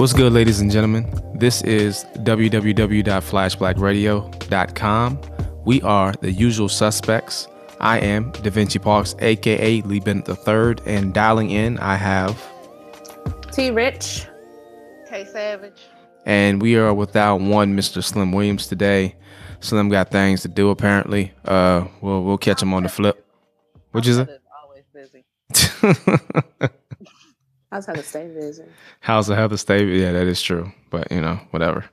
What's good, ladies and gentlemen? This is www.flashblackradio.com. We are the usual suspects. I am Da Vinci Parks, aka Lee Bennett III, and dialing in, I have. T Rich. K Savage. And we are without one Mr. Slim Williams today. Slim got things to do apparently. Uh, we'll we'll catch him on the flip. What'd you say? Always busy. How's stay busy? How's the health stay? Yeah, that is true. But you know, whatever.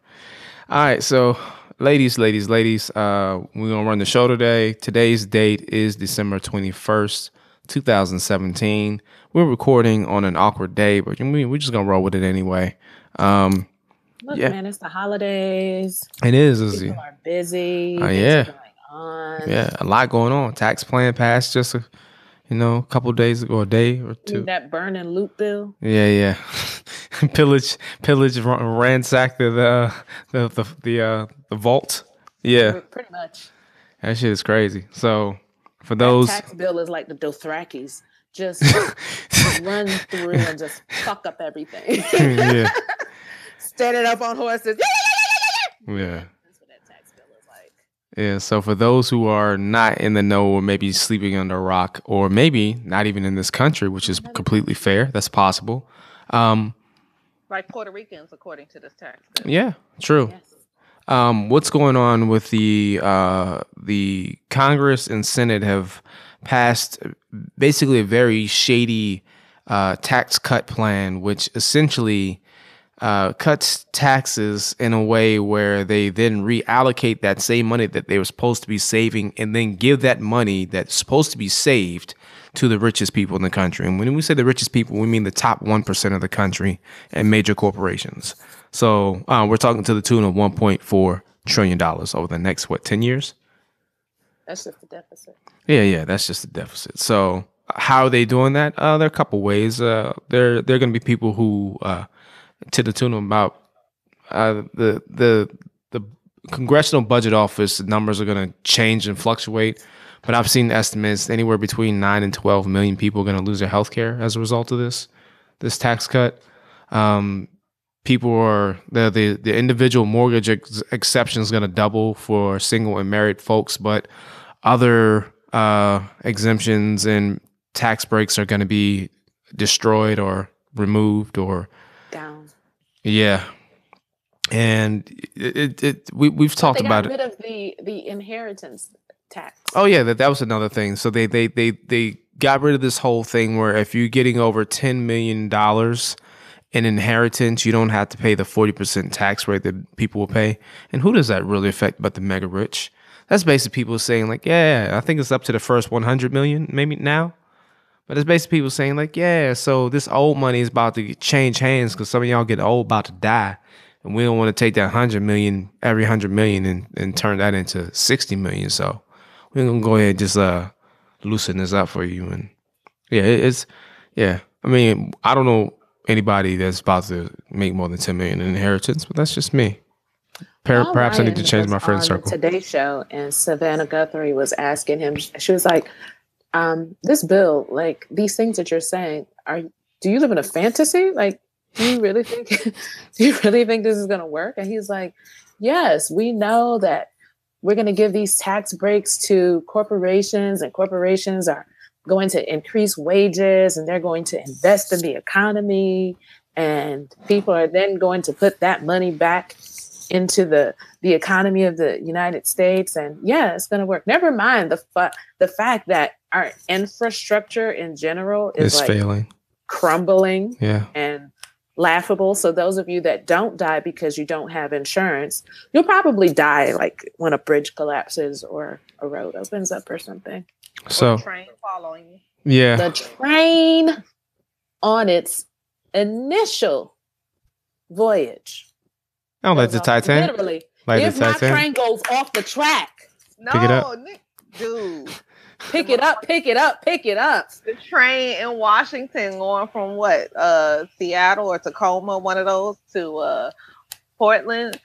All right, so ladies, ladies, ladies, uh, we're gonna run the show today. Today's date is December twenty first, two thousand seventeen. We're recording on an awkward day, but we're just gonna roll with it anyway. Um, Look, Yeah. man, it's the holidays. it is, is People are busy. Oh, yeah. Yeah, a lot going on. Tax plan passed just a, you know, a couple days ago, a day or two. That burning loot bill. Yeah, yeah. pillage, pillage, ra- ransack the the the the, the, uh, the vault. Yeah, Pretty much. that shit is crazy. So for That those, tax bill is like the Dothrakis. Just run through and just fuck up everything. yeah, Standing up on horses. yeah, That's what that tax bill is like. Yeah. So for those who are not in the know, or maybe sleeping under a rock, or maybe not even in this country, which is completely fair. That's possible. Um, Like Puerto Ricans, according to this tax yeah, true. Yes. um, what's going on with the uh, the Congress and Senate have passed basically a very shady uh, tax cut plan, which essentially uh, cuts taxes in a way where they then reallocate that same money that they were supposed to be saving and then give that money that's supposed to be saved to the richest people in the country. And when we say the richest people, we mean the top 1% of the country and major corporations. So uh, we're talking to the tune of $1.4 trillion over the next, what, 10 years? That's just the deficit. Yeah, yeah, that's just a deficit. So how are they doing that? Uh, there are a couple ways. Uh, there, there are going to be people who, uh, to the tune of about uh, the the the congressional budget office numbers are going to change and fluctuate. But I've seen estimates anywhere between nine and twelve million people are going to lose their health care as a result of this this tax cut. Um, people are the the, the individual mortgage ex- exception is going to double for single and married folks, but other uh, exemptions and tax breaks are going to be destroyed or removed or. Yeah. And it, it, it we we've talked they about got it. rid of the the inheritance tax. Oh yeah, that, that was another thing. So they they they they got rid of this whole thing where if you're getting over ten million dollars in inheritance, you don't have to pay the forty percent tax rate that people will pay. And who does that really affect but the mega rich? That's basically people saying like, yeah, I think it's up to the first one hundred million maybe now. But it's basically people saying like, yeah, so this old money is about to change hands because some of y'all get old, about to die, and we don't want to take that hundred million, every hundred million, and, and turn that into sixty million. So we're gonna go ahead and just uh loosen this up for you. And yeah, it, it's yeah. I mean, I don't know anybody that's about to make more than ten million in inheritance, but that's just me. Per- perhaps I need to change my friend circle. The Today Show and Savannah Guthrie was asking him. She was like, um, "This bill, like these things that you're saying, are do you live in a fantasy? Like, do you really think do you really think this is to work?" And he's like, "Yes, we know that we're to give these tax breaks to corporations, and corporations are going to increase wages, and they're going to invest in the economy." And people are then going to put that money back into the the economy of the United States, and yeah, it's going to work. Never mind the fa- the fact that our infrastructure in general is It's like failing. crumbling Yeah. and laughable. So those of you that don't die because you don't have insurance, you'll probably die like when a bridge collapses or a road opens up or something. So Or the train following you. yeah. The train on its initial voyage. Oh, like the Goes Titanic. Literally. Like if the my Titanic. train goes off the track, No, Pick it up. Nick- dude. Pick it up, pick it up, pick it up. The train in Washington going from what, uh, Seattle or Tacoma, one of those, to uh, Portland,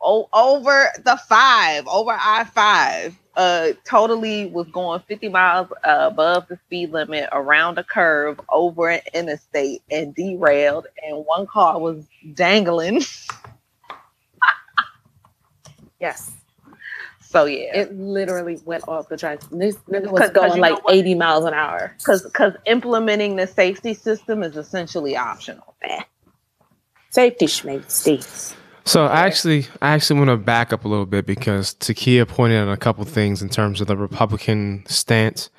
o- over the five, over I five, uh, totally was going 50 miles uh, above the speed limit around a curve over an interstate and derailed, and one car was dangling. Yes. So yeah, It literally went off the track. This nigga Cause- was 'cause going like 80 miles an hour. because because implementing the safety system is essentially optional. Safety schmafety. So I actually, I actually want to back up a little bit because Takia pointed out a couple things in terms of the Republican stance,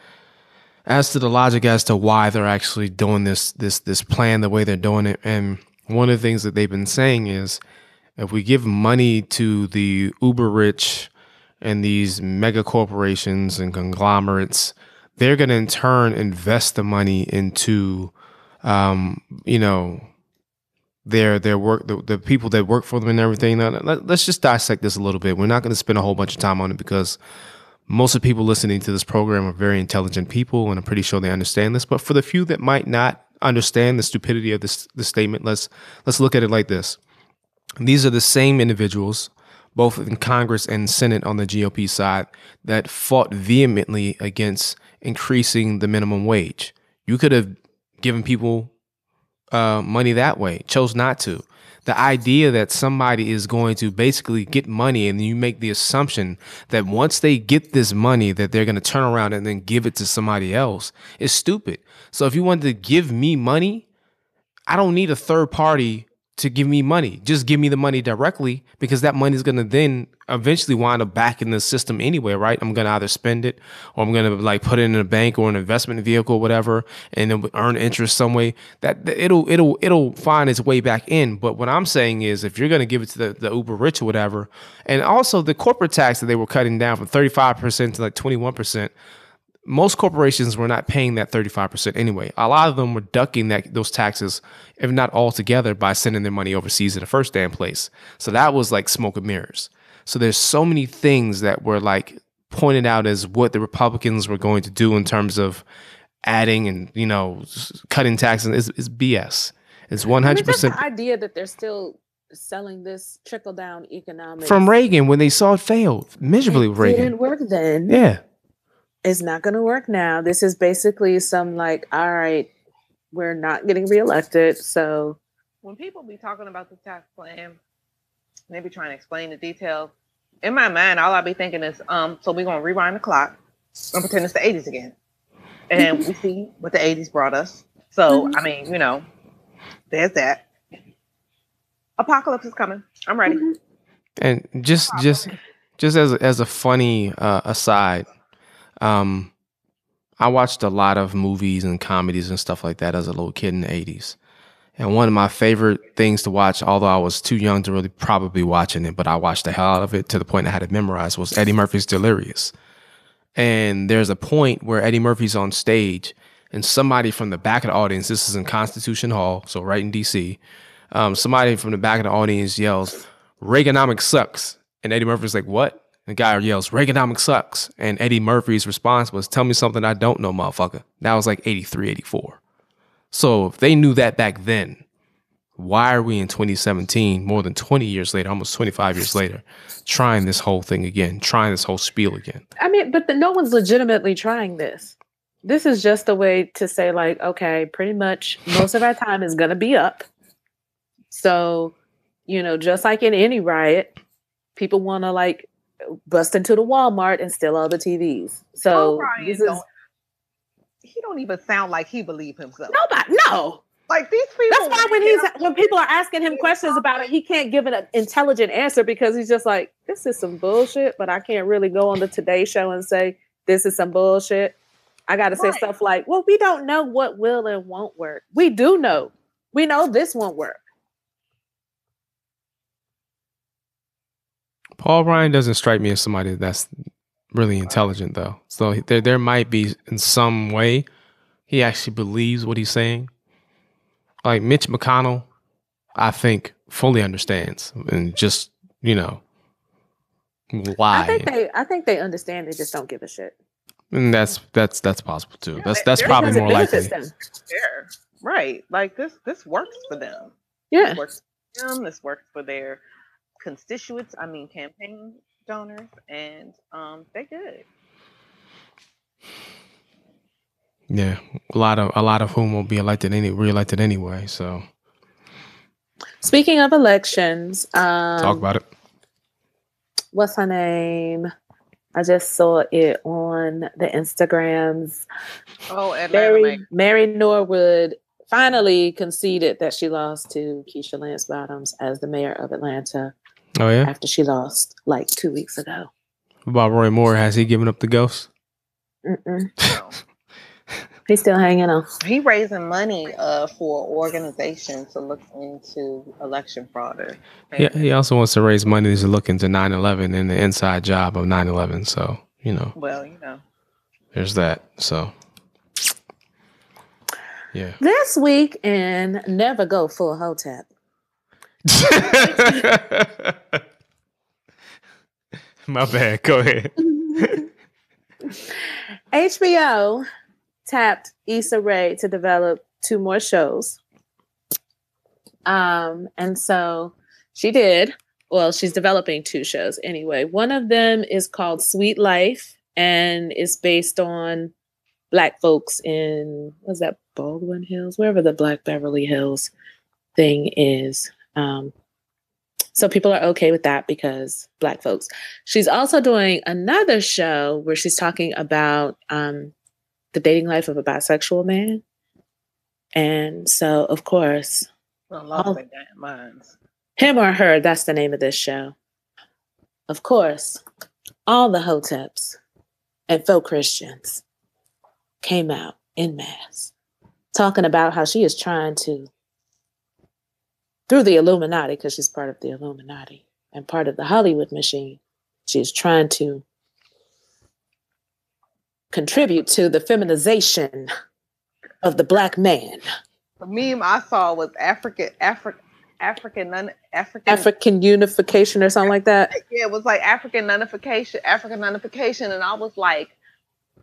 as to the logic as to why they're actually doing this, this, this plan the way they're doing it. And one of the things that they've been saying is, if we give money to the uber rich and these mega corporations and conglomerates, they're going to in turn invest the money into, um, you know, their their work the, the people that work for them and everything. Now, let, let's just dissect this a little bit. We're not going to spend a whole bunch of time on it because most of the people listening to this program are very intelligent people and i'm pretty sure they understand this. But for the few that might not understand the stupidity of this this statement let's let's look at it like this. These are the same individuals both in congress and senate on the gop side that fought vehemently against increasing the minimum wage you could have given people uh, money that way, chose not to. The idea that somebody is going to basically get money and you make the assumption that once they get this money that they're going to turn around and then give it to somebody else is stupid. So if you wanted to give me money, I don't need a third party to give me money. Just give me the money directly because that money is going to then eventually wind up back in the system anyway, right? I'm going to either spend it or I'm going to like put it in a bank or an investment vehicle or whatever and then earn interest some way. That it'll it'll it'll find its way back in. But what I'm saying is if you're going to give it to the, the uber rich or whatever, and also the corporate tax that they were cutting down from 35% to like 21%, most corporations were not paying that 35% anyway. A lot of them were ducking that those taxes, if not altogether, by sending their money overseas in the first damn place. So that was like smoke and mirrors. So there's so many things that were like pointed out as what the Republicans were going to do in terms of adding and you know cutting taxes is, is BS. It's one I mean, percent. the idea that they're still selling this trickle down economics from Reagan when they saw it failed miserably It with Reagan. didn't work then. Yeah, It's not going to work now. This is basically some like, all right, we're not getting reelected, so when people be talking about the tax plan, and they be trying to explain the details. In my mind, all I be thinking is, um, so we're gonna rewind the clock and pretend it's the '80s again, and we see what the '80s brought us. So, I mean, you know, there's that. Apocalypse is coming. I'm ready. and just just just as as a funny uh, aside, um, I watched a lot of movies and comedies and stuff like that as a little kid in the '80s. And one of my favorite things to watch, although I was too young to really probably watching it, but I watched the hell out of it to the point I had it memorized, was Eddie Murphy's Delirious. And there's a point where Eddie Murphy's on stage and somebody from the back of the audience, this is in Constitution Hall, so right in DC, um, somebody from the back of the audience yells, Reaganomics sucks. And Eddie Murphy's like, what? The guy yells, Reaganomics sucks. And Eddie Murphy's response was, tell me something I don't know, motherfucker. That was like 83, 84. So if they knew that back then, why are we in 2017, more than 20 years later, almost 25 years later, trying this whole thing again, trying this whole spiel again? I mean, but the, no one's legitimately trying this. This is just a way to say, like, okay, pretty much most of our time is going to be up. So, you know, just like in any riot, people want to like bust into the Walmart and steal all the TVs. So O'Brien this is don't- he don't even sound like he believe himself. nobody. No, Like these people. that's why when he's when people are asking him questions about it, he can't give an intelligent answer because he's just like, this is some bullshit. But I can't really go on the Today Show and say this is some bullshit. I got to say Right. stuff like, well, we don't know what will and won't work. We do know. We know this won't work. Paul Ryan doesn't strike me as somebody that's really intelligent, though. So there, there might be in some way he actually believes what he's saying. Like Mitch McConnell, I think, fully understands and just you know lie. I think they I think they understand. They just don't give a shit. And that's that's that's possible too. Yeah, that's that's probably more likely. benefits them. Fair. Right. Like this this works for them. Yeah. This works for them, this works for their constituents, I mean campaign donors, and um they're good. Yeah, a lot of a lot of whom will be elected any reelected anyway. So Speaking of elections, um, talk about it. what's her name? I just saw it on the Instagrams. Oh, Atlanta Mary Mayor. Mary Norwood finally conceded that she lost to Keisha Lance Bottoms as the mayor of Atlanta Oh yeah. after she lost like two weeks ago. About Roy Moore? Has he given up the ghost? Mm-mm. He's still hanging on. He raising money uh for an organization to look into election fraud. Yeah, he also wants to raise money to look into 9/11 and the inside job of 9/11. So you know, Well, you know. there's that. So yeah. This week in Never Go Full Hotep. My bad. Go ahead. HBO tapped Issa Rae to develop two more shows. Um, and so she did. Well, she's developing two shows anyway. One of them is called Sweet Life and is based on black folks in what's that Baldwin Hills, wherever the Black Beverly Hills thing is. Um, so people are okay with that because black folks. She's also doing another show where she's talking about um, the dating life of a bisexual man. And so, of course, Well, lost their minds. him or her, that's the name of this show. Of course, all the hoteps and faux Christians came out in mass talking about how she is trying to, through the Illuminati, because she's part of the Illuminati and part of the Hollywood machine, she is trying to contribute to the feminization of the black man, The meme I saw was African African African African African unification or something like that. yeah, it was like African nullification, African nullification, and I was like,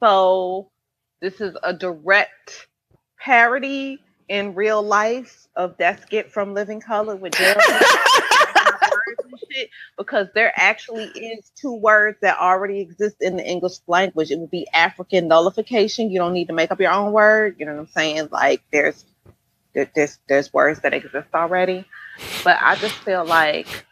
so this is a direct parody in real life of that skit from Living Color with Gerald because there actually is two words that already exist in the English language. It would be African nullification. You don't need to make up your own word. You know what I'm saying? Like there's there, there's there's words that exist already. But I just feel like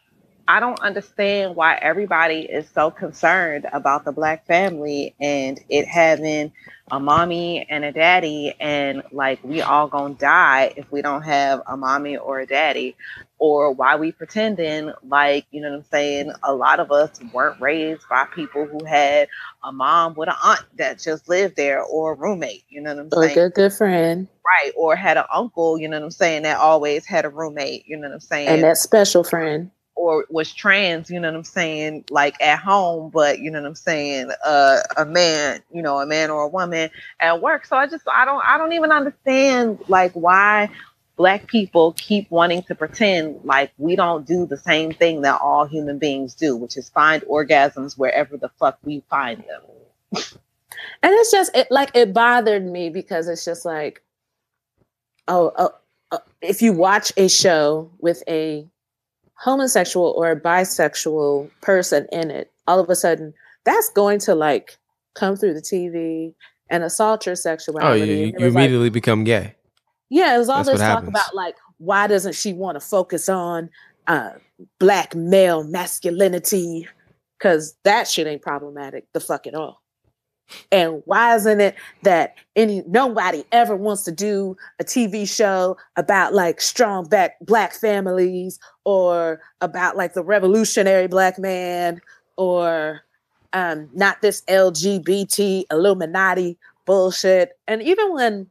I don't understand why everybody is so concerned about the black family and it having a mommy and a daddy and like we all gonna die if we don't have a mommy or a daddy or why we pretending like you know what i'm saying a lot of us weren't raised by people who had a mom with an aunt that just lived there or a roommate you know what i'm saying? Or a good friend. right or had an uncle you know what i'm saying that always had a roommate you know what i'm saying And that special friend. Or was trans, you know what I'm saying, like at home, but you know what I'm saying, uh, a man, you know, a man or a woman at work. So I just I don't I don't even understand like why black people keep wanting to pretend like we don't do the same thing that all human beings do, which is find orgasms wherever the fuck we find them. And it's just it, like it bothered me because it's just like, oh, oh, oh, if you watch a show with a homosexual or a bisexual person in it, all of a sudden that's going to like come through the TV and assault your Oh, sexuality. you, you, you was like- immediately become gay. yeah, it was all That's this talk happens. about like why doesn't she want to focus on uh black male masculinity? Cause that shit ain't problematic the fuck at all. And why isn't it that any nobody ever wants to do a TV show about like strong back black families or about like the revolutionary black man or um not this LGBT Illuminati bullshit. And even when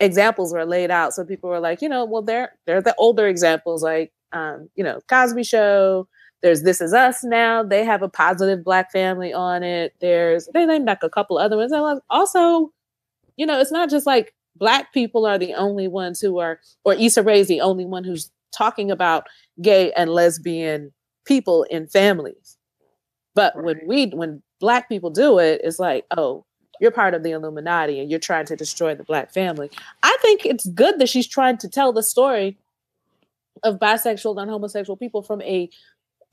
examples were laid out, so people were like, you know, well, they're they're the older examples, like um, you know, Cosby Show. There's This Is Us now. They have a positive black family on it. There's they named like a couple other ones. And also, you know, it's not just like black people are the only ones who are, or Issa Rae's the only one who's talking about gay and lesbian people in families. But when we when black people do it, it's like, oh, you're part of the Illuminati and you're trying to destroy the black family. I think it's good that she's trying to tell the story of bisexual and homosexual people from a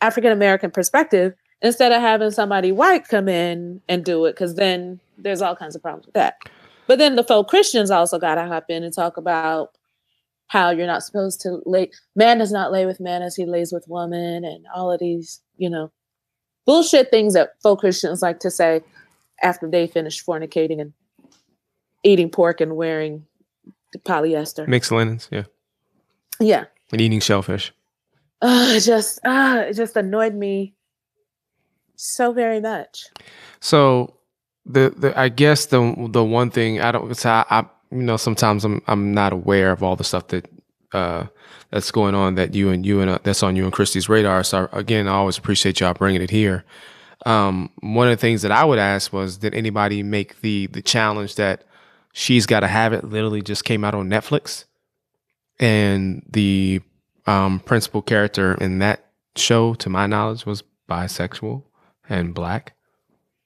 African American perspective instead of having somebody white come in and do it because then there's all kinds of problems with that. But then the faux Christians also got to hop in and talk about how you're not supposed to lay man does not lay with man as he lays with woman and all of these, you know, bullshit things that faux Christians like to say after they finish fornicating and eating pork and wearing polyester. Mixed linens, yeah. Yeah. And eating shellfish. Uh, it just uh, it just annoyed me so very much. So the the I guess the the one thing I don't I, I you know sometimes I'm I'm not aware of all the stuff that uh that's going on that you and you and uh, that's on you and Christy's radar. So again, I always appreciate y'all bringing it here. Um, one of the things that I would ask was, did anybody make the the challenge that she's got to have it? Literally, just came out on Netflix, and the um, principal character in that show, to my knowledge, was bisexual and black.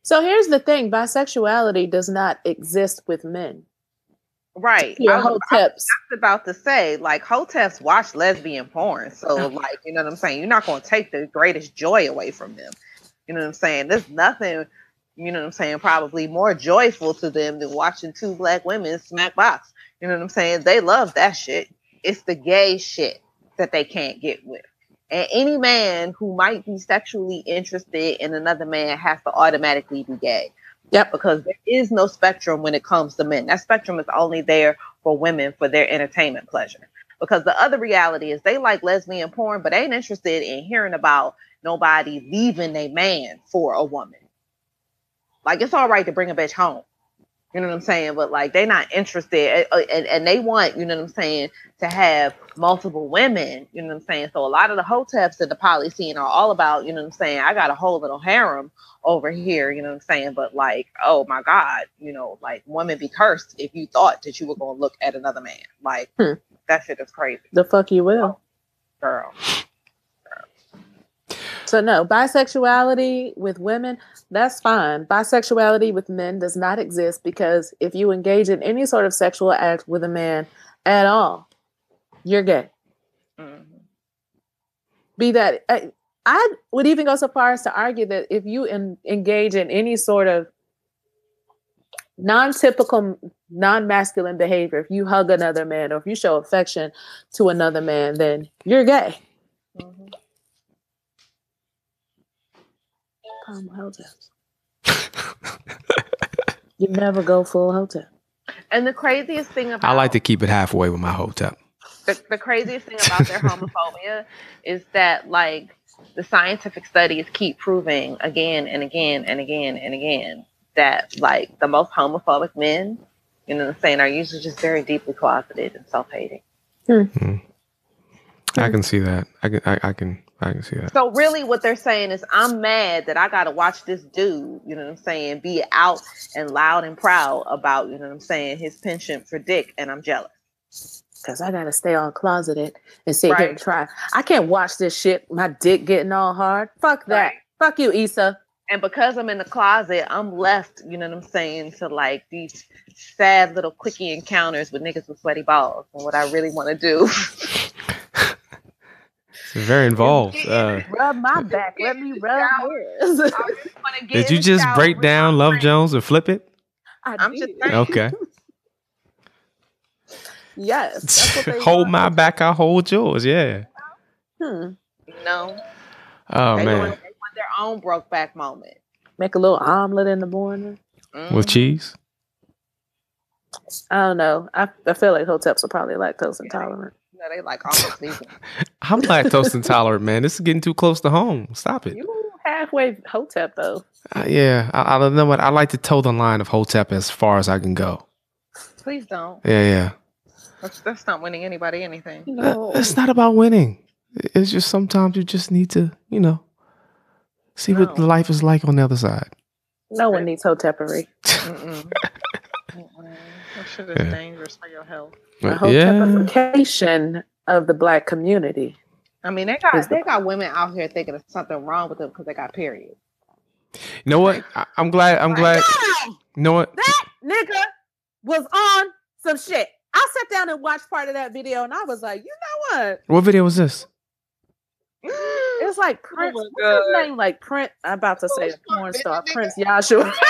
So here's the thing: bisexuality does not exist with men. Right. Your I was, I was just about to say, like, hoteps watch lesbian porn. So, like, you know what I'm saying? You're not going to take the greatest joy away from them. You know what I'm saying? There's nothing, you know what I'm saying, probably more joyful to them than watching two black women smack box. You know what I'm saying? They love that shit. It's the gay shit that they can't get with. And any man who might be sexually interested in another man has to automatically be gay. Yep. Because there is no spectrum when it comes to men. That spectrum is only there for women for their entertainment pleasure. Because the other reality is they like lesbian porn, but ain't interested in hearing about nobody leaving a man for a woman. Like it's all right to bring a bitch home. You know what I'm saying? But like they're not interested uh, and, and they want, you know what I'm saying, to have multiple women. You know what I'm saying? So a lot of the hoteps in the poly scene are all about, you know what I'm saying, I got a whole little harem over here, you know what I'm saying? But like, oh my God, you know, like women be cursed if you thought that you were gonna look at another man. Like Hmm. that shit is crazy, The fuck you will. girl. So no, bisexuality with women, that's fine. Bisexuality with men does not exist because if you engage in any sort of sexual act with a man at all, you're gay. Mhm. Be that I, I would even go so far as to argue that if you en- engage in any sort of non-typical non-masculine behavior, if you hug another man or if you show affection to another man, then you're gay. Mhm. Palm hoteps. You never go full hotep. And the craziest thing about I like to keep it halfway with my hotep. the, the craziest thing about their homophobia is that like the scientific studies keep proving again and again and again and again that like the most homophobic men, you know what I'm saying, are usually just very deeply closeted and self-hating. Hmm. Hmm. I can see that. I can. I, I can. I can see that. So really what they're saying is I'm mad that I gotta watch this dude, you know what I'm saying, be out and loud and proud about, you know what I'm saying, his penchant for dick and I'm jealous. Cause I gotta stay all closeted and sit here and try. I can't watch this shit. My dick getting all hard. Fuck that. Right. Fuck you, Issa. And because I'm in the closet, I'm left, you know what I'm saying, to like these sad little quickie encounters with niggas with sweaty balls. And what I really want to do. It's very involved. Uh, Rub my back. Let me rub yours. I just wanna get did you just break down Love friends. Jones and flip it? I I'm just saying. Okay. Yes. That's what they hold my back, I'll hold yours. Yeah. Hmm. You know, Oh they, man, want, they want their own broke back moment. Make a little omelet in the morning. with Mhm. cheese. I don't know. I, I feel like hoteps are probably lactose intolerant. You know, they like almost season. I'm lactose intolerant, man. This is getting too close to home. Stop it. You halfway hotep though. Uh, yeah, I, I don't know what I like to toe the line of hotep as far as I can go. Please don't. Yeah, yeah. That's, that's not winning anybody anything. Uh, It's not about winning. It's just sometimes you just need to, you know, see what life is like on the other side. No one needs hotepery. Mm-mm. Mm-mm. That shit is Yeah. dangerous for your health. A yeah, hotepification of the black community. I mean, they got Is the- they got women out here thinking there's something wrong with them because they got periods. You know what? I, I'm glad. I'm glad. Damn, You know what? that nigga was on some shit. I sat down and watched part of that video, and I was like, you know what? What video was this? Mm. It's like oh Prince. my what's his name? Like Prince. I'm about to say Oh, porn star, nigga. Prince Yashua.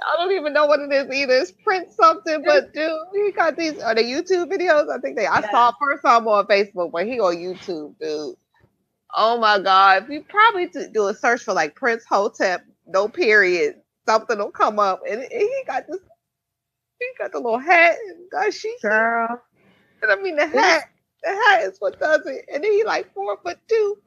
I don't even know what it is either. It's Prince something, but dude, he got these. Are they YouTube videos? I think they. I saw first saw him on Facebook, but he on YouTube, dude. Oh my god! If you probably do a search for like Prince Hotep, no period, something will come up, and, and he got this. He got the little hat and got she. Girl, And I mean the hat. The hat is what does it. And then he like four foot two.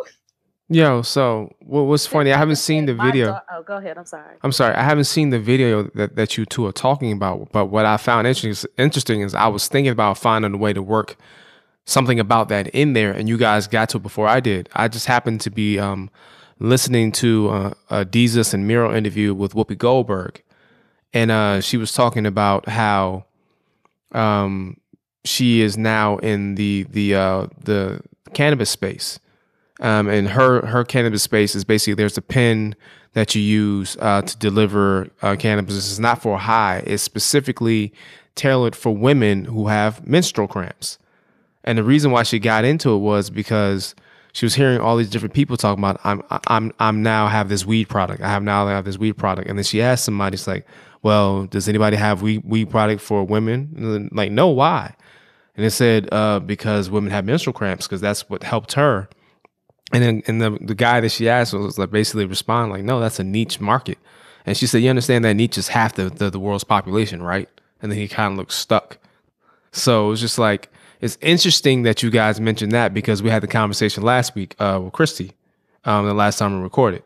Yo, so what was funny? I haven't seen the video. oh, go ahead. I'm sorry. I'm sorry, I haven't seen the video that, that you two are talking about. But what I found interesting interesting is I was thinking about finding a way to work something about that in there, and you guys got to it before I did. I just happened to be um, listening to uh, a Desus and Mero interview with Whoopi Goldberg, and uh, she was talking about how um, she is now in the the uh, the cannabis space. Um, and her her cannabis space is basically there's a pen that you use uh, to deliver uh, cannabis. It's not for high. It's specifically tailored for women who have menstrual cramps. And the reason why she got into it was because she was hearing all these different people talking about I'm I'm I'm now have this weed product. I have now have this weed product. And then she asked somebody, it's like, well, does anybody have weed weed product for women? Then, like, no, why? And it said uh, because women have menstrual cramps because that's what helped her. And then and the the guy that she asked was like basically respond like, no, that's a niche market. And she said, you understand that niche is half the the, the world's population, right? And then he kind of looked stuck. So it was just like it's interesting that you guys mentioned that because we had the conversation last week uh, with Christy, um, the last time we recorded.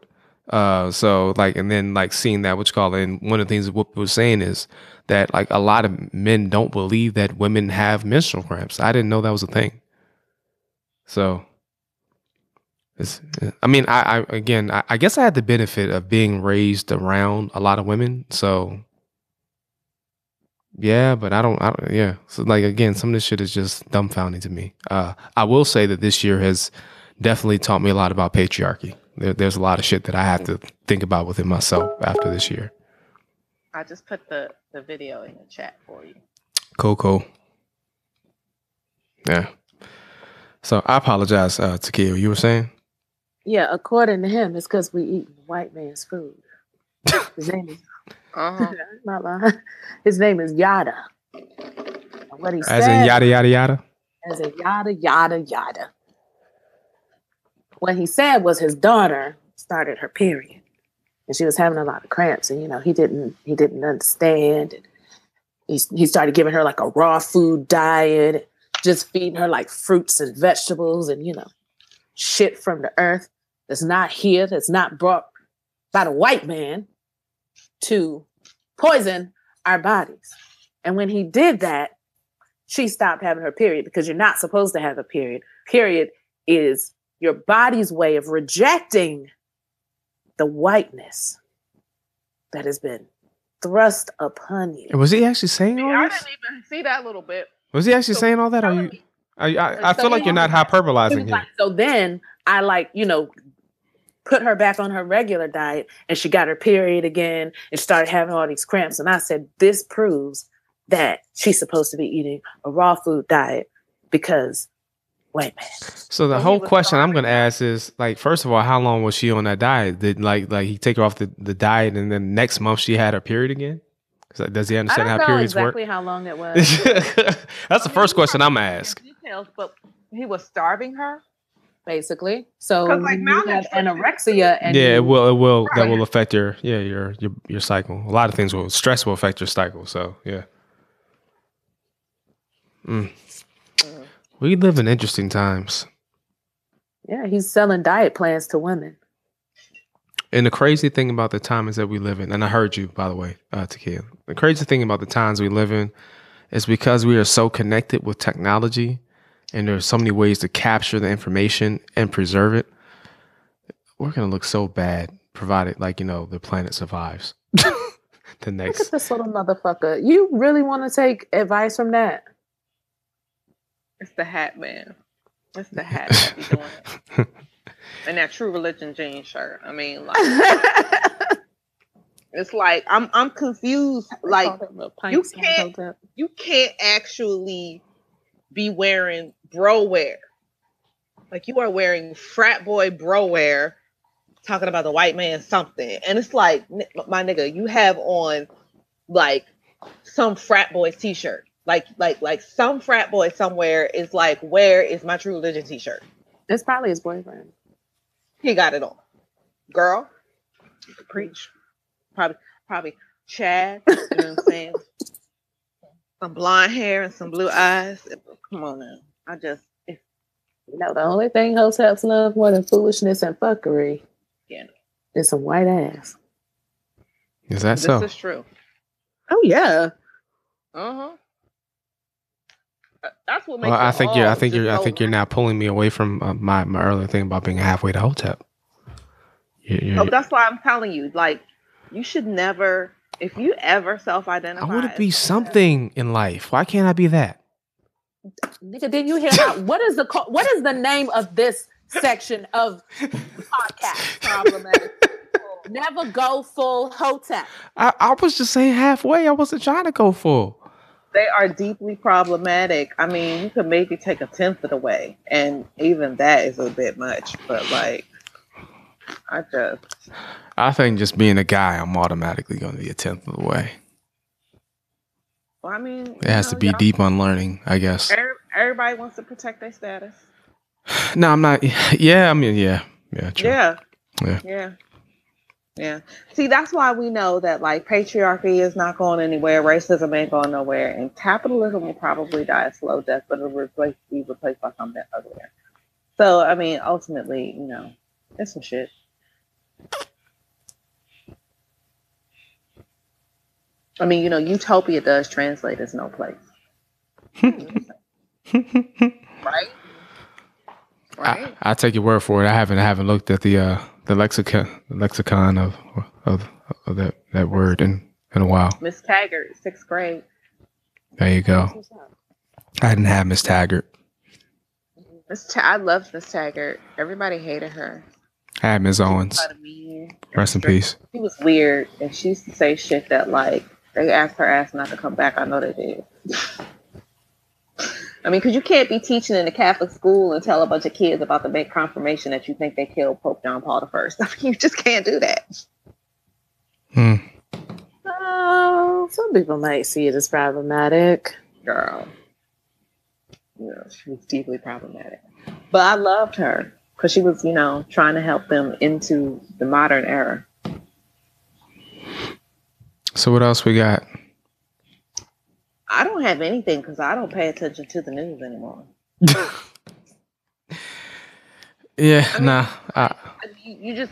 Uh, so like, and then like seeing that, what you call it, and one of the things Whoopi was saying is that like a lot of men don't believe that women have menstrual cramps. I didn't know that was a thing. So it's, I mean, I, I again, I, I guess I had the benefit of being raised around a lot of women, so yeah, but I don't, I don't, yeah. So like again, some of this shit is just dumbfounding to me. Uh, I will say that this year has definitely taught me a lot about patriarchy. There, there's a lot of shit that I have to think about within myself after this year. I just put the, the video in the chat for you. Coco. Yeah. So I apologize, uh, Takia. You were saying? Yeah, according to him, it's because we eat white man's food. His name is Uh-huh. not lying. His name is Yada. And what he As said, in yada yada yada. as in yada yada yada. What he said was his daughter started her period, and she was having a lot of cramps, and you know he didn't he didn't understand. And he he started giving her like a raw food diet, just feeding her like fruits and vegetables, and you know shit from the earth that's not here, that's not brought by the white man to poison our bodies. And when he did that, she stopped having her period because you're not supposed to have a period. Period is your body's way of rejecting the whiteness that has been thrust upon you. Was he actually saying all I this? didn't even see that little bit. Was he actually So saying all that? Are you? me- I, I, I So feel like you're not hyperbolizing was here. like, so then I like, you know, put her back on her regular diet and she got her period again and started having all these cramps. And I said, this proves that she's supposed to be eating a raw food diet because white man. So the So he whole question I'm going to ask is like, first of all, how long was she on that diet? Did like like he take her off the, the diet and then next month she had her period again? 'Cause, like, Does he I understand don't how know periods exactly how long it was. work? That's the first question I'm gonna ask. Details, but he was starving her. Basically. So like, you have anorexia and yeah, it will. It will. That will affect your yeah your your your cycle. A lot of things will. Stress will affect your cycle. So yeah. Mm. Mm. We live in interesting times. yeah, he's selling diet plans to women. And the crazy thing about the time is that we live in, and I heard you, by the way, uh, Takia. The crazy thing about the times we live in is because we are so connected with technology and there's so many ways to capture the information and preserve it. We're going to look so bad, provided, like, you know, the planet survives. the next Look at this little motherfucker. You really want to take advice from that? It's the hat, man. It's the hat that be doing it. and that true religion jean shirt. I mean, like it's like I'm I'm confused. Like you can't you can't actually be wearing bro wear. Like you are wearing frat boy bro wear, talking about the white man something, and it's like my nigga, you have on like some frat boy t-shirt. Like like like some frat boy somewhere is like, where is my true religion t-shirt? It's probably his boyfriend. He got it on. Girl, preach. Probably probably Chad, you know what I'm saying? Some blonde hair and some blue eyes. Come on now. I just if, you know the only thing hoteps love more than foolishness and fuckery. Yeah. Is some white ass. Is that this so? This is true. Oh yeah. Uh-huh. Uh, that's what makes. Well, I think you're. I think you're. I think you're now pulling me away from uh, my my earlier thing about being halfway to Hotep. You're, you're, Oh, that's why I'm telling you. Like, you should never. If you ever self-identify, I want to be something in life. Why can't I be that? Nigga, did you hear that? what is the co- what is the name of this section of podcast? problematic. Never go full hotep. I, I was just saying halfway. I wasn't trying to go full. they are deeply problematic. I mean, you could maybe take a tenth of the way, and even that is a bit much. But like, I just I think just being a guy, I'm automatically going to be a tenth of the way. well, I mean, It has to be deep unlearning, I guess. Everybody wants to protect their status. No, I'm not. Yeah, I mean, yeah, yeah, true. Yeah. Yeah. Yeah. Yeah. See, that's why we know that like patriarchy is not going anywhere, racism ain't going nowhere, and capitalism will probably die a slow death, but it'll replace be replaced by something uglier. So I mean, ultimately, you know, it's some shit. I mean, you know, utopia does translate as no place. right? Right? I, I take your word for it. I haven't I haven't looked at the uh the lexicon lexicon of of, of that that word in in a while. Miss Taggart, sixth grade. There you go. I didn't have Miss Taggart. Miss Ta- I loved Miss Taggart. Everybody hated her. I had Miss Owens. Kind of mean. Rest in peace. She was weird, and she used to say shit that like they asked her ass not to come back. I know they did. I mean, because you can't be teaching in a Catholic school and tell a bunch of kids about the big confirmation that you think they killed Pope John Paul the First. I mean, you just can't do that. Hmm. Oh, some people might see it as problematic. girl. You know, she was deeply problematic. But I loved her because she was, you know, trying to help them into the modern era. So what else we got? I don't have anything because I don't pay attention to the news anymore. Yeah, I mean- nah. I, You, you just,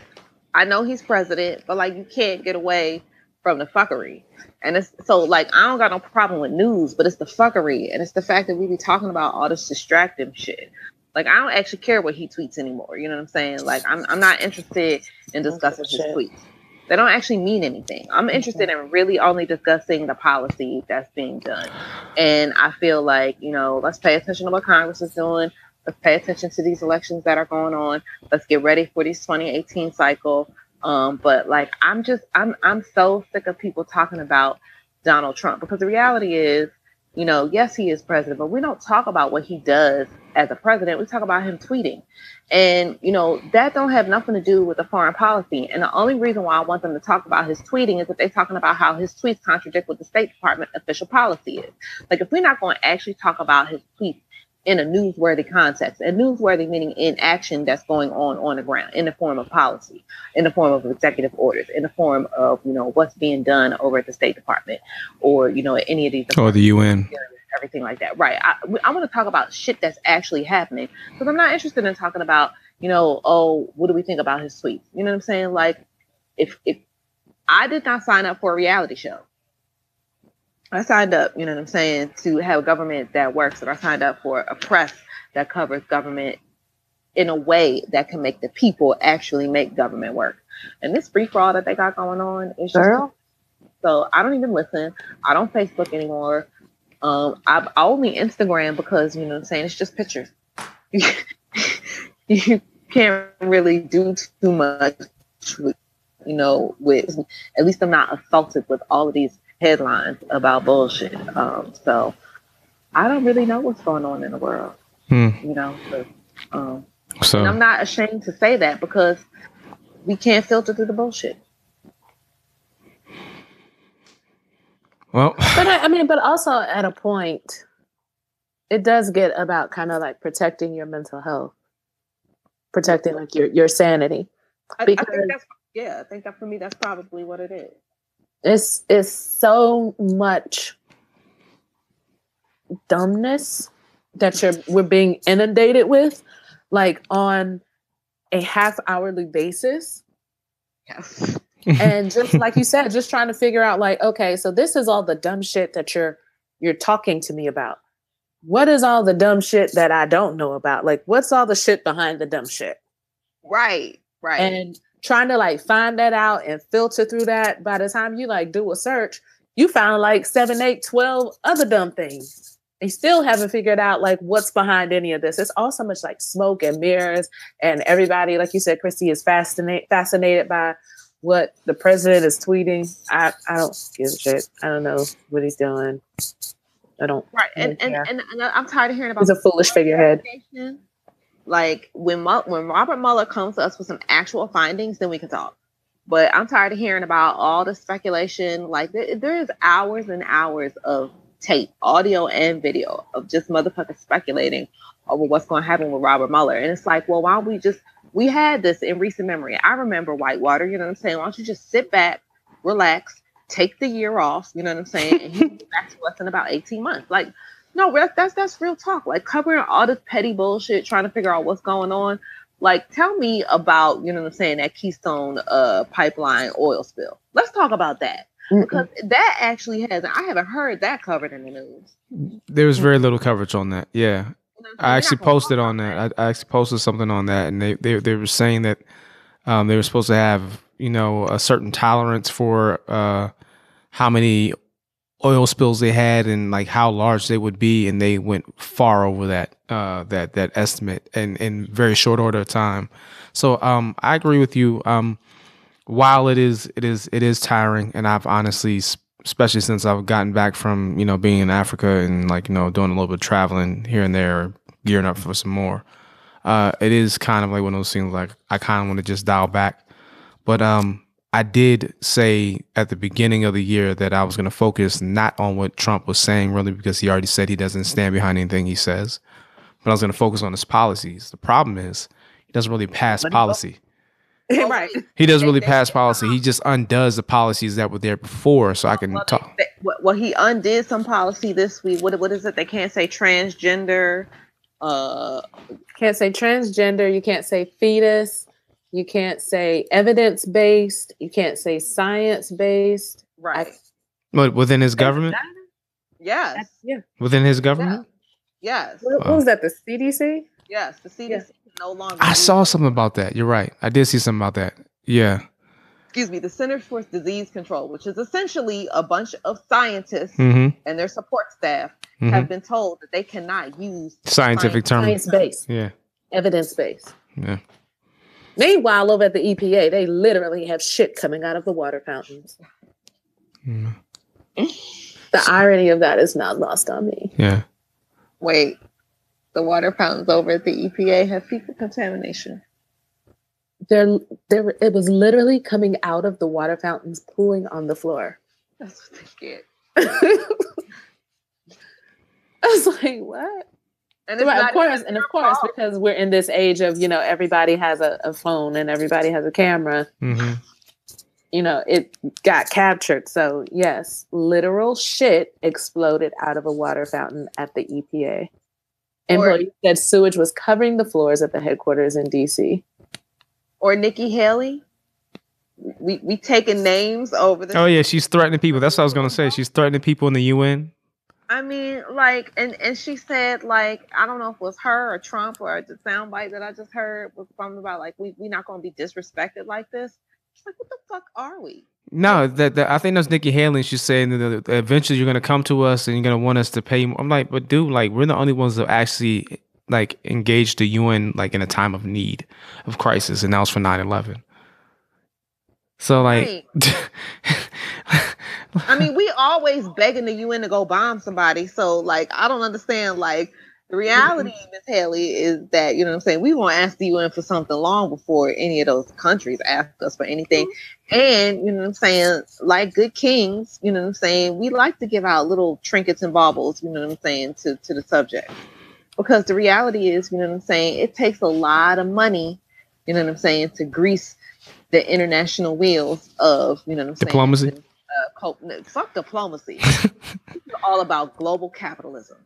I know he's president, but like you can't get away from the fuckery. And it's so like I don't got no problem with news, but it's the fuckery and it's the fact that we be talking about all this distracting shit. Like I don't actually care what he tweets anymore. You know what I'm saying? Like I'm I'm not interested in discussing his tweets. They don't actually mean anything. I'm interested in really only discussing the policy that's being done. And I feel like, you know, let's pay attention to what Congress is doing. Let's pay attention to these elections that are going on. Let's get ready for this 2018 cycle. Um, but like I'm just I'm I'm so sick of people talking about Donald Trump because the reality is, you know, yes, he is president, but we don't talk about what he does as a president. We talk about him tweeting. And you know, that don't have nothing to do with the foreign policy. And the only reason why I want them to talk about his tweeting is that they're talking about how his tweets contradict what the State Department official policy is. Like if we're not going to actually talk about his tweets in a newsworthy context, and newsworthy meaning in action that's going on on the ground in the form of policy, in the form of executive orders, in the form of you know what's being done over at the State Department, or you know any of these or the UN. Everything like that. Right. I, I want to talk about shit that's actually happening because I'm not interested in talking about, you know, oh, what do we think about his tweets? You know what I'm saying? Like, if if I did not sign up for a reality show, I signed up, you know what I'm saying, to have a government that works, and I signed up for a press that covers government in a way that can make the people actually make government work. And this free for all that they got going on is just Girl. so I don't even listen. I don't Facebook anymore. Um, I only Instagram because you know what I'm saying it's just pictures. you can't really do too much with, you know, with at least I'm not assaulted with all of these headlines about bullshit. Um, so I don't really know what's going on in the world. Hmm. You know, so, um, So I'm not ashamed to say that because we can't filter through the bullshit. Well, But I, I mean, but also at a point, it does get about kind of like protecting your mental health, protecting like your your sanity. I, I Because- think that's yeah. I think that for me, that's probably what it is. It's it's so much dumbness that you're we're being inundated with, like on a half hourly basis. Yes. And just like you said just trying to figure out like okay so this is all the dumb shit that you're you're talking to me about what is all the dumb shit that i don't know about like what's all the shit behind the dumb shit Right. Right. and trying to like find that out and filter through that by the time you like do a search you found like seven eight twelve other dumb things you still haven't figured out like what's behind any of this it's all so much like smoke and mirrors and everybody like you said christy is fascinated fascinated by what the president is tweeting i i don't give a shit i don't know what he's doing i don't right. And and, and and I'm tired of hearing about he's a foolish figurehead. Like when when Robert Mueller comes to us with some actual findings, then we can talk. But I'm tired of hearing about all the speculation. Like there, there is hours and hours of tape, audio and video of just motherfuckers speculating over what's going to happen with Robert Mueller. And it's like, well, why don't we just we had this in recent memory. I remember Whitewater. You know what I'm saying? Why don't you just sit back, relax, take the year off? You know what I'm saying? And you get back to us in about 18 months. Like no, that's that's real talk. Like covering all this petty bullshit, trying to figure out what's going on. Like, tell me about you know what I'm saying that Keystone uh pipeline oil spill. Let's talk about that because that actually has. I haven't heard that covered in the news. there was very little coverage on that. Yeah, You know what I'm saying? I actually posted on that. I, I actually posted something on that, and they they they were saying that um, they were supposed to have you know a certain tolerance for uh, how many oil spills they had and like how large they would be, and they went far over that uh, that that estimate in in very short order of time. So um, I agree with you. Um, while it is it is it is tiring, and I've honestly. s- Especially since I've gotten back from you know being in Africa and like you know doing a little bit of traveling here and there, gearing up for some more. Uh, it is kind of like one of those things like I kind of want to just dial back. But um, I did say at the beginning of the year that I was going to focus not on what Trump was saying, really, because he already said he doesn't stand behind anything he says. But I was going to focus on his policies. The problem is he doesn't really pass policy. Right He doesn't really pass policy. He just undoes the policies that were there before. So I can Well, talk. they- well, well, he undid some policy this week. What what is it? They can't say transgender. Uh, can't say transgender you can't say fetus you can't say evidence based you can't say science based right. But within his government, yes. yeah within his government, Yes. what, what was that the cdc Yes. The CDC Yeah. Is no longer. I saw something about that. You're right. I did see something about that. Yeah. excuse me, the Centers for Disease Control, which is essentially a bunch of scientists Mm-hmm. and their support staff, hmm have been told that they cannot use Scientific term. science based Yeah. evidence based Yeah. meanwhile over at the epa they literally have shit coming out of the water fountains Mm. the irony of that is not lost on me Yeah. Wait, the water fountains over at the EPA have fecal contamination. there there it was literally coming out of the water fountains pooling on the floor That's what they get. i was like what And Right, of course, and of course, fault. because we're in this age of you know everybody has a, a phone and everybody has a camera. hmm You know, it got captured. So yes, literal shit exploded out of a water fountain at the EPA. Employees said sewage was covering the floors at the headquarters in DC. or Nikki Haley. We we taking names over the Oh yeah, she's threatening people. That's what I was gonna say. She's threatening people in the UN. I mean, like, and and she said, like, I don't know if it was her or Trump or the soundbite that I just heard was something about like we we not gonna be disrespected like this. It's like, what the fuck are we? No, that, that I think that's Nikki Haley. She's saying that eventually you're going to come to us and you're going to want us to pay. More. I'm like, but dude, like we're the only ones that actually like engaged the UN like in a time of need, of crisis, and that was for 9/11. So like. I mean, we always begging the UN to go bomb somebody. So like, I don't understand. Like, the reality, Miss Haley, is that you know what I'm saying. We won't ask the UN for something long before any of those countries ask us for anything. And you know what I'm saying, like good kings, you know what I'm saying. We like to give out little trinkets and baubles, you know what I'm saying, to to the subject. Because the reality is, you know what I'm saying, it takes a lot of money, you know what I'm saying, to grease the international wheels of, you know what I'm saying, diplomacy. Uh, fuck diplomacy. it's all about global capitalism.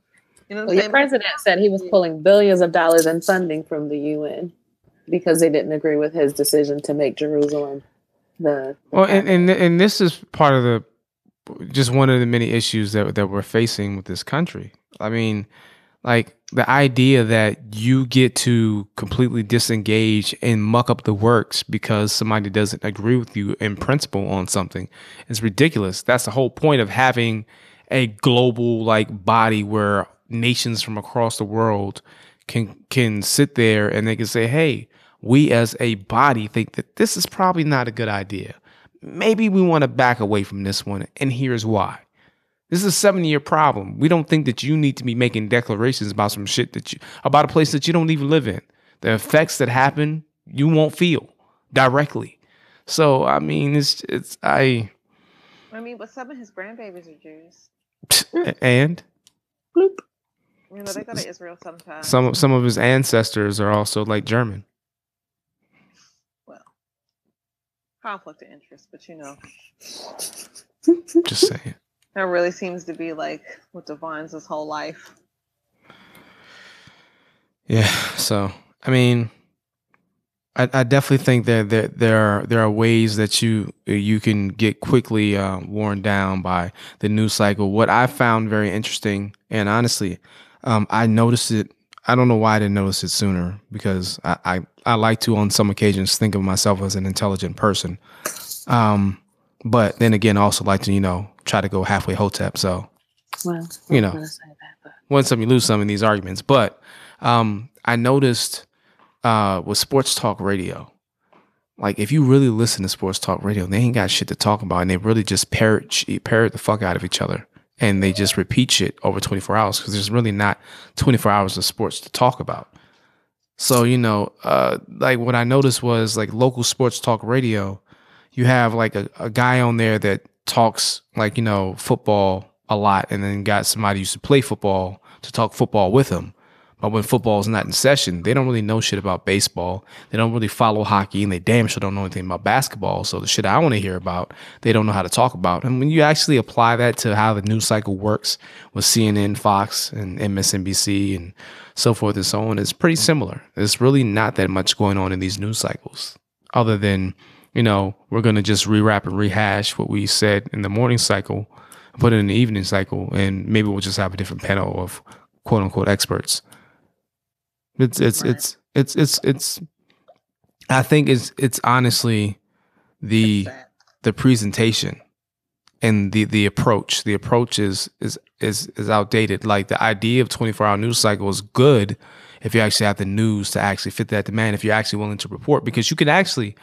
You know, well, the president said he was pulling billions of dollars in funding from the UN because they didn't agree with his decision to make Jerusalem the. the well, and, and and this is part of the just one of the many issues that that we're facing with this country. I mean, like the idea that you get to completely disengage and muck up the works because somebody doesn't agree with you in principle on something is ridiculous. That's the whole point of having a global like body where nations from across the world can can sit there and they can say, "Hey, we as a body think that this is probably not a good idea. Maybe we want to back away from this one, and here's why." This is a seven year problem. We don't think that you need to be making declarations about some shit that you about a place that you don't even live in. The effects that happen, you won't feel directly. So I mean, it's it's I. I mean, but some of his grandbabies are Jews. and. Bloop. You know, they go to Israel sometimes. Some some of his ancestors are also like German. Well, conflict of interest, but you know. Just saying. That really seems to be like what defines his whole life. Yeah. So I mean, I, I definitely think that there, there are there are ways that you you can get quickly uh, worn down by the news cycle. What I found very interesting, and honestly, um, I noticed it. I don't know why I didn't notice it sooner because I, I, I like to, on some occasions, think of myself as an intelligent person. Um, but then again, I also like to, you know, try to go halfway hotep. So, well, you know, that, win some, you lose some in these arguments. But um, I noticed uh, with sports talk radio, like if you really listen to sports talk radio, they ain't got shit to talk about, and they really just parrot parrot the fuck out of each other and they just repeat shit over 24 hours because there's really not 24 hours of sports to talk about. So, you know, uh, like what I noticed was like local sports talk radio, you have like a, a guy on there that talks like, you know, football a lot and then got somebody used to play football to talk football with him. But when football is not in session, they don't really know shit about baseball. They don't really follow hockey, and they damn sure don't know anything about basketball. So the shit I want to hear about, they don't know how to talk about. And when you actually apply that to how the news cycle works with CNN, Fox, and MSNBC, and so forth and so on, it's pretty similar. There's really not that much going on in these news cycles, other than you know we're gonna just rewrap and rehash what we said in the morning cycle, put it in the evening cycle, and maybe we'll just have a different panel of quote unquote experts. It's it's right. it's it's it's it's I think it's it's honestly the the presentation and the the approach. The approach is is is is outdated. Like the idea of 24 hour news cycle is good if you actually have the news to actually fit that demand, if you're actually willing to report, because you can actually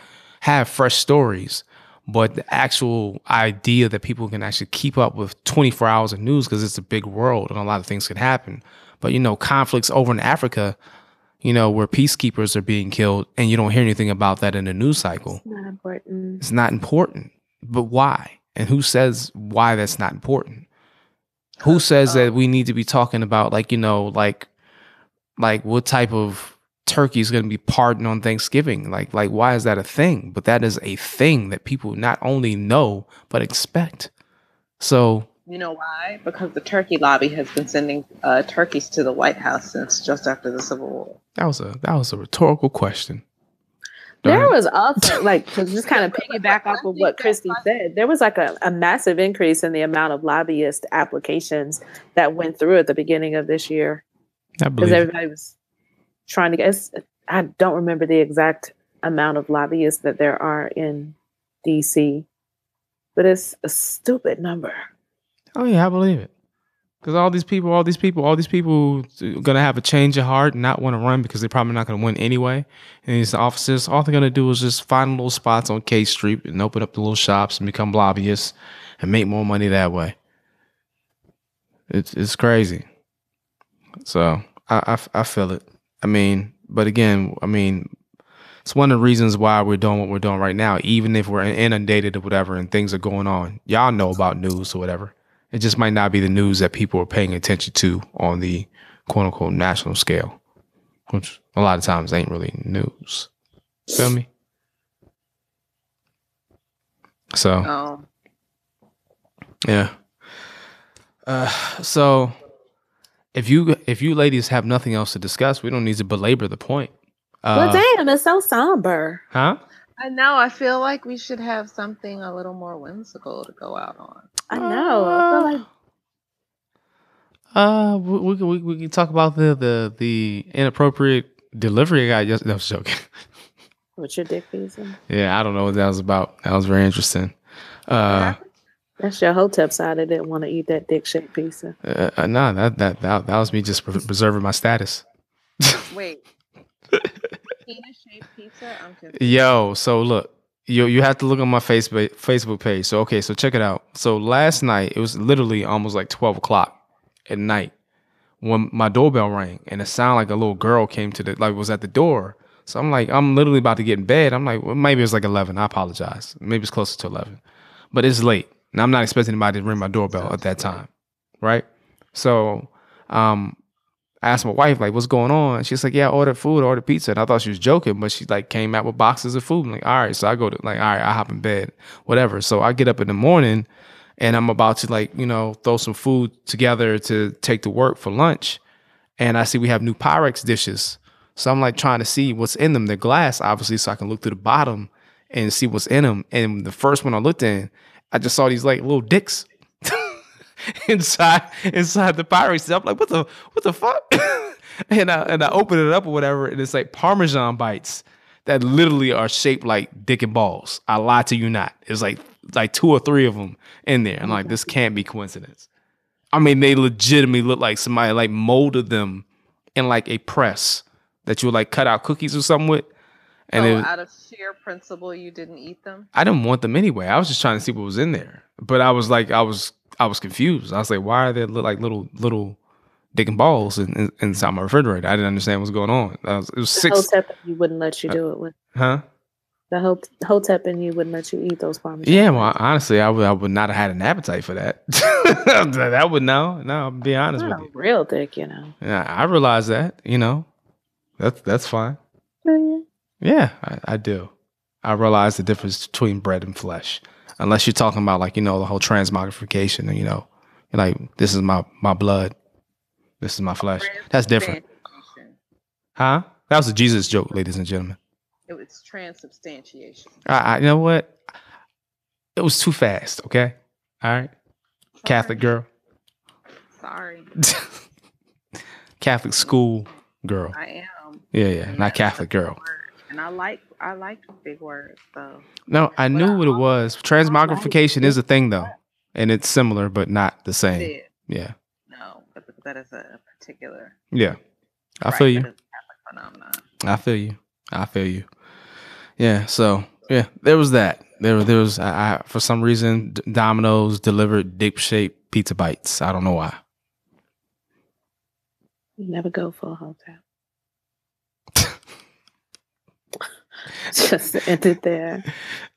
have fresh stories. But the actual idea that people can actually keep up with 24 hours of news because it's a big world and a lot of things can happen. But you know, conflicts over in Africa you know, where peacekeepers are being killed and you don't hear anything about that in the news cycle. It's not important. It's not important. But why? And who says why that's not important? Who says that um we need to be talking about like, you know, like like what type of turkey is going to be pardoned on Thanksgiving? Like like why is that a thing? But that is a thing that people not only know but expect. So you know why? Because the turkey lobby has been sending uh, turkeys to the White House since just after the Civil War. That was a that was a rhetorical question. There was also like to just kind of piggyback off of what Christy said. There was like a, a massive increase in the amount of lobbyist applications that went through at the beginning of this year. Because everybody was trying to get. I don't remember the exact amount of lobbyists that there are in DC but it's a stupid number. Oh yeah, I believe it. Because all these people, all these people, all these people are gonna have a change of heart and not want to run because they're probably not gonna win anyway. And these officers, all they're gonna do is just find little spots on K Street and open up the little shops and become lobbyists and make more money that way. It's it's crazy. So I, I, I feel it. I mean, but again, I mean, it's one of the reasons why we're doing what we're doing right now, even if we're inundated or whatever and things are going on. Y'all know about news or whatever. It just might not be the news that people are paying attention to on the quote unquote national scale, which a lot of times ain't really news. Feel me? So, Oh, yeah. Uh, so if you if you ladies have nothing else to discuss, we don't need to belabor the point. Uh, well, damn, it's so somber. huh? I know. I feel like we should have something a little more whimsical to go out on. I know. I feel like Uh, we we can- we, we can talk about the the the inappropriate delivery guy. got. Just, no, I was joking. with your dick piece. yeah, I don't know what that was about. That was very interesting. Uh, That's your hotep side that didn't want to eat that dick shaped pizza. uh, uh no, that, that that that was me just pre- preserving my status. Wait. Pizza? Yo, so look, you you have to look on my Facebook Facebook page. So okay, so check it out. So last night it was literally almost like twelve o'clock at night when my doorbell rang and it sounded like a little girl came to the like was at the door. So I'm like, I'm literally about to get in bed. I'm like, well, maybe it's like eleven. I apologize. Maybe it's closer to eleven, but it's late, and I'm not expecting anybody to ring my doorbell at that time, right? So, um, I asked my wife like, "What's going on?" She's like, "Yeah, I ordered food, ordered pizza." And I thought she was joking, but she like came out with boxes of food. I'm like, "All right," so I go to like, "All right," I hop in bed, whatever. So I get up in the morning, and I'm about to like, you know, throw some food together to take to work for lunch, and I see we have new Pyrex dishes. So I'm like trying to see what's in them. They're glass, obviously, so I can look through the bottom and see what's in them. And the first one I looked in, I just saw these like little dicks inside inside the Pyrex. I'm like, what the what the fuck? and I and I open it up or whatever, and it's like Parmesan bites that literally are shaped like dick and balls. I lie to you not. It's like like two or three of them in there. I'm like, this can't be coincidence. I mean, they legitimately look like somebody like molded them in like a press that you would like cut out cookies or something with. And so, it, out of sheer principle, you didn't eat them? I didn't want them anyway. I was just trying to see what was in there. But I was like, I was I was confused. I was like, why are there look like little little dick and balls in, in, inside my refrigerator? I didn't understand what's going on. I was, it was The six, hotep you wouldn't let you uh, do it with. huh? The hot- hotep and you wouldn't let you eat those parmesan. Yeah, well, honestly, I would I would not have had an appetite for that. that would no, no. I'll be honest Not with you. real dick, you know. Yeah, I realize that. You know, that's that's fine. Yeah. Yeah, I, I do. I realize the difference between bread and flesh. Unless you're talking about like you know the whole transmogrification, and you know, like this is my my blood, this is my flesh. That's different, huh? That was a Jesus joke, ladies and gentlemen. It was transubstantiation. I, I you know what? It was too fast. Okay, all right, Catholic girl, Sorry, Catholic school girl. I am. Yeah, yeah, not Catholic girl. And I like I like big words, so No, I knew what it was. Transmogrification is a thing though, and it's similar but not the same. it, Yeah, no, but that is a particular. yeah. I right, feel you. is phenomenon. I feel you. I feel you. Yeah. So yeah, there was that. There, there was. I, I for some reason D- Domino's delivered dick shaped pizza bites. I don't know why. You never go for a hotep. Just ended there.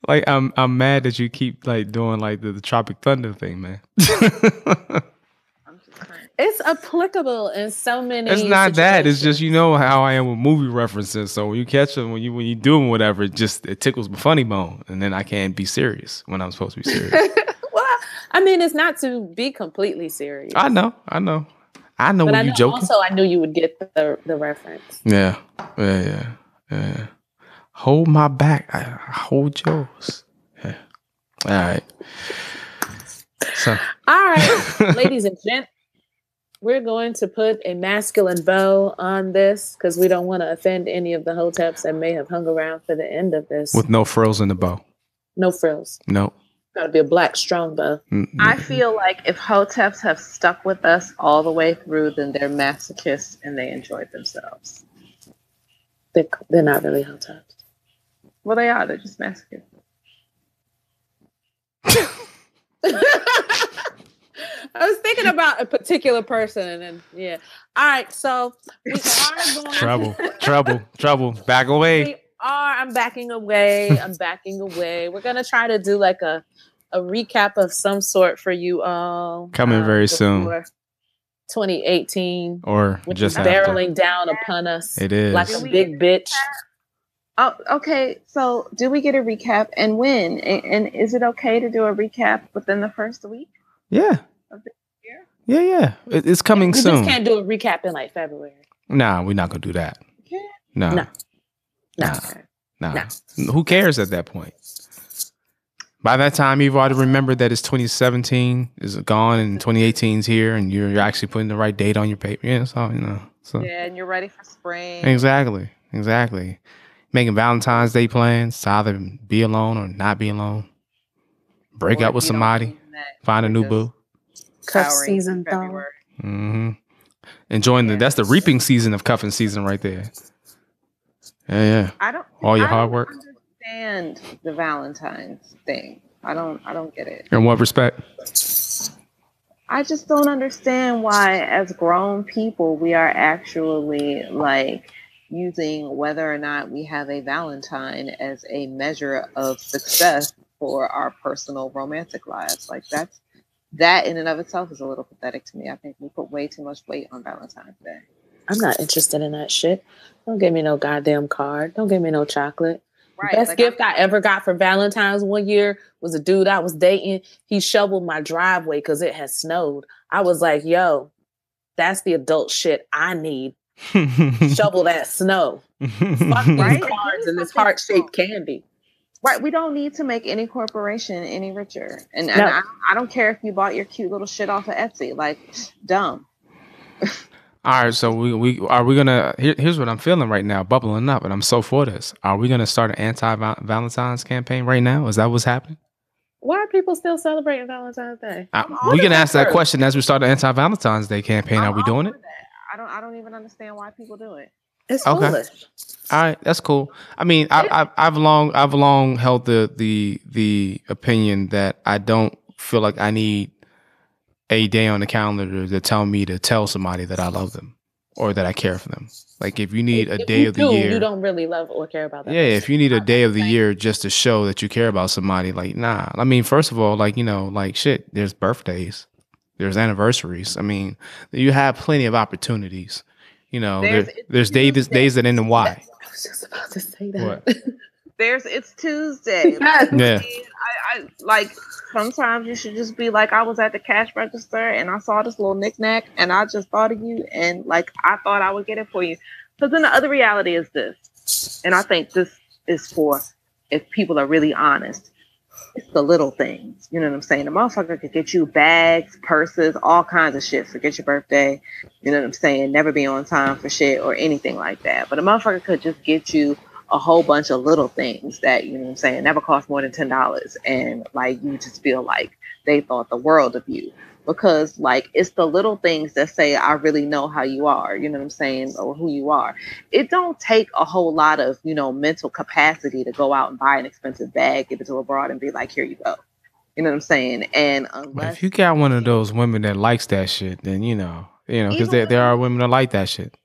Like I'm, I'm mad that you keep like doing like the, the Tropic Thunder thing, man. I'm just saying. It's applicable in so many. it's not that. It's just you know how I am with movie references. So when you catch them, when you when you doing whatever, it just it tickles my funny bone, and then I can't be serious when I'm supposed to be serious. well, I mean, it's not to be completely serious. I know, I know, I know but when I you know joking. also I knew you would get the the reference. Yeah, yeah, yeah, yeah. Hold my back. I, I hold yours. Yeah. All right. So, All right, ladies and gents, we're going to put a masculine bow on this because we don't want to offend any of the hoteps that may have hung around for the end of this. with no frills in the bow. no frills. No. Gotta be a black strong bow. Mm, I feel like if hoteps have stuck with us all the way through, then they're masochists and they enjoyed themselves. They're, they're not really hoteps. Well, they are. They're just masochists. I was thinking about a particular person, and then yeah. All right, so we are going trouble, trouble, trouble. Back away. We are. I'm backing away. I'm backing away. We're gonna try to do like a a recap of some sort for you all. Coming um, very soon. 2018, Or which just is after. barreling down upon us It is. like a big bitch. Oh, okay. So, do we get a recap and when? And, and is it okay to do a recap within the first week? yeah. of the year? Yeah, yeah. It, it's coming We soon. We just can't do a recap in like February. Nah, we're not gonna do that. Okay. No, No. Nah. No. nah. No. Who cares at that point? By that time, you've already remembered that it's 2017 is gone and 2018 is here, and you're, you're actually putting the right date on your paper. Yeah, so you know. So Yeah, and you're ready for spring. exactly, exactly. Making Valentine's Day plans to either be alone or not be alone. Break Or up with if you don't somebody, find a new boo. Cuff season though. February. hmm Enjoying the that's the reaping season of cuffing season right there. Yeah, yeah. I don't. All your I hard don't work. Understand the Valentine's thing. I don't. I don't get it. In what respect? I just don't understand why, as grown people, we are actually like using whether or not we have a Valentine as a measure of success for our personal romantic lives. Like that's that in and of itself is a little pathetic to me. I think we put way too much weight on Valentine's Day. I'm not interested in that shit. Don't give me no goddamn card. Don't give me no chocolate. Best like, gift I'm- I ever got for Valentine's one year was a dude I was dating. He shoveled my driveway because it had snowed. I was like, yo, that's the adult shit I need. Shovel that snow. Fuck Right? cards and this heart shaped candy. Right, we don't need to make any corporation any richer, and, and I, I don't care if you bought your cute little shit off of Etsy. Like, dumb. All right, so we we are we gonna here, here's what I'm feeling right now, bubbling up, and I'm so for this. Are we gonna start an anti Valentine's campaign right now? Is that what's happening? Why are people still celebrating Valentine's Day? I'm we can for ask that that. question as we start the anti Valentine's Day campaign. I'm Are we doing it? that. I don't. I don't even understand why people do it. It's Okay. foolish. All right, that's cool. I mean, I, I, I've long I've long held the the the opinion that I don't feel like I need a day on the calendar to tell me to tell somebody that I love them or that I care for them. Like if you need a day of the do, year, You don't really love or care about that. yeah, person. if you need a day of the year just to show that you care about somebody, like nah. I mean, first of all, like you know, like shit. There's birthdays, there's anniversaries. I mean, you have plenty of opportunities. You know, There's- there, there's days days that end in Y. I was just about to say that. There's. It's Tuesday. Yes. Yeah. I, I like. Sometimes you should just be like, I was at the cash register and I saw this little knickknack and I just thought of you and like I thought I would get it for you. Because then the other reality is this, and I think this is for if people are really honest. It's the little things. You know what I'm saying? The motherfucker could get you bags, purses, all kinds of shit. Forget your birthday. You know what I'm saying? Never be on time for shit or anything like that. But a motherfucker could just get you a whole bunch of little things that, you know what I'm saying, never cost more than ten dollars. And like you just feel like they thought the world of you. Because like it's the little things that say, I really know how you are, you know what I'm saying, or who you are. It don't take a whole lot of, you know, mental capacity to go out and buy an expensive bag, give it to a broad and be like, here you go. You know what I'm saying? And unless if you got one of those women that likes that shit, then you know, you know, because there, there are women that like that shit.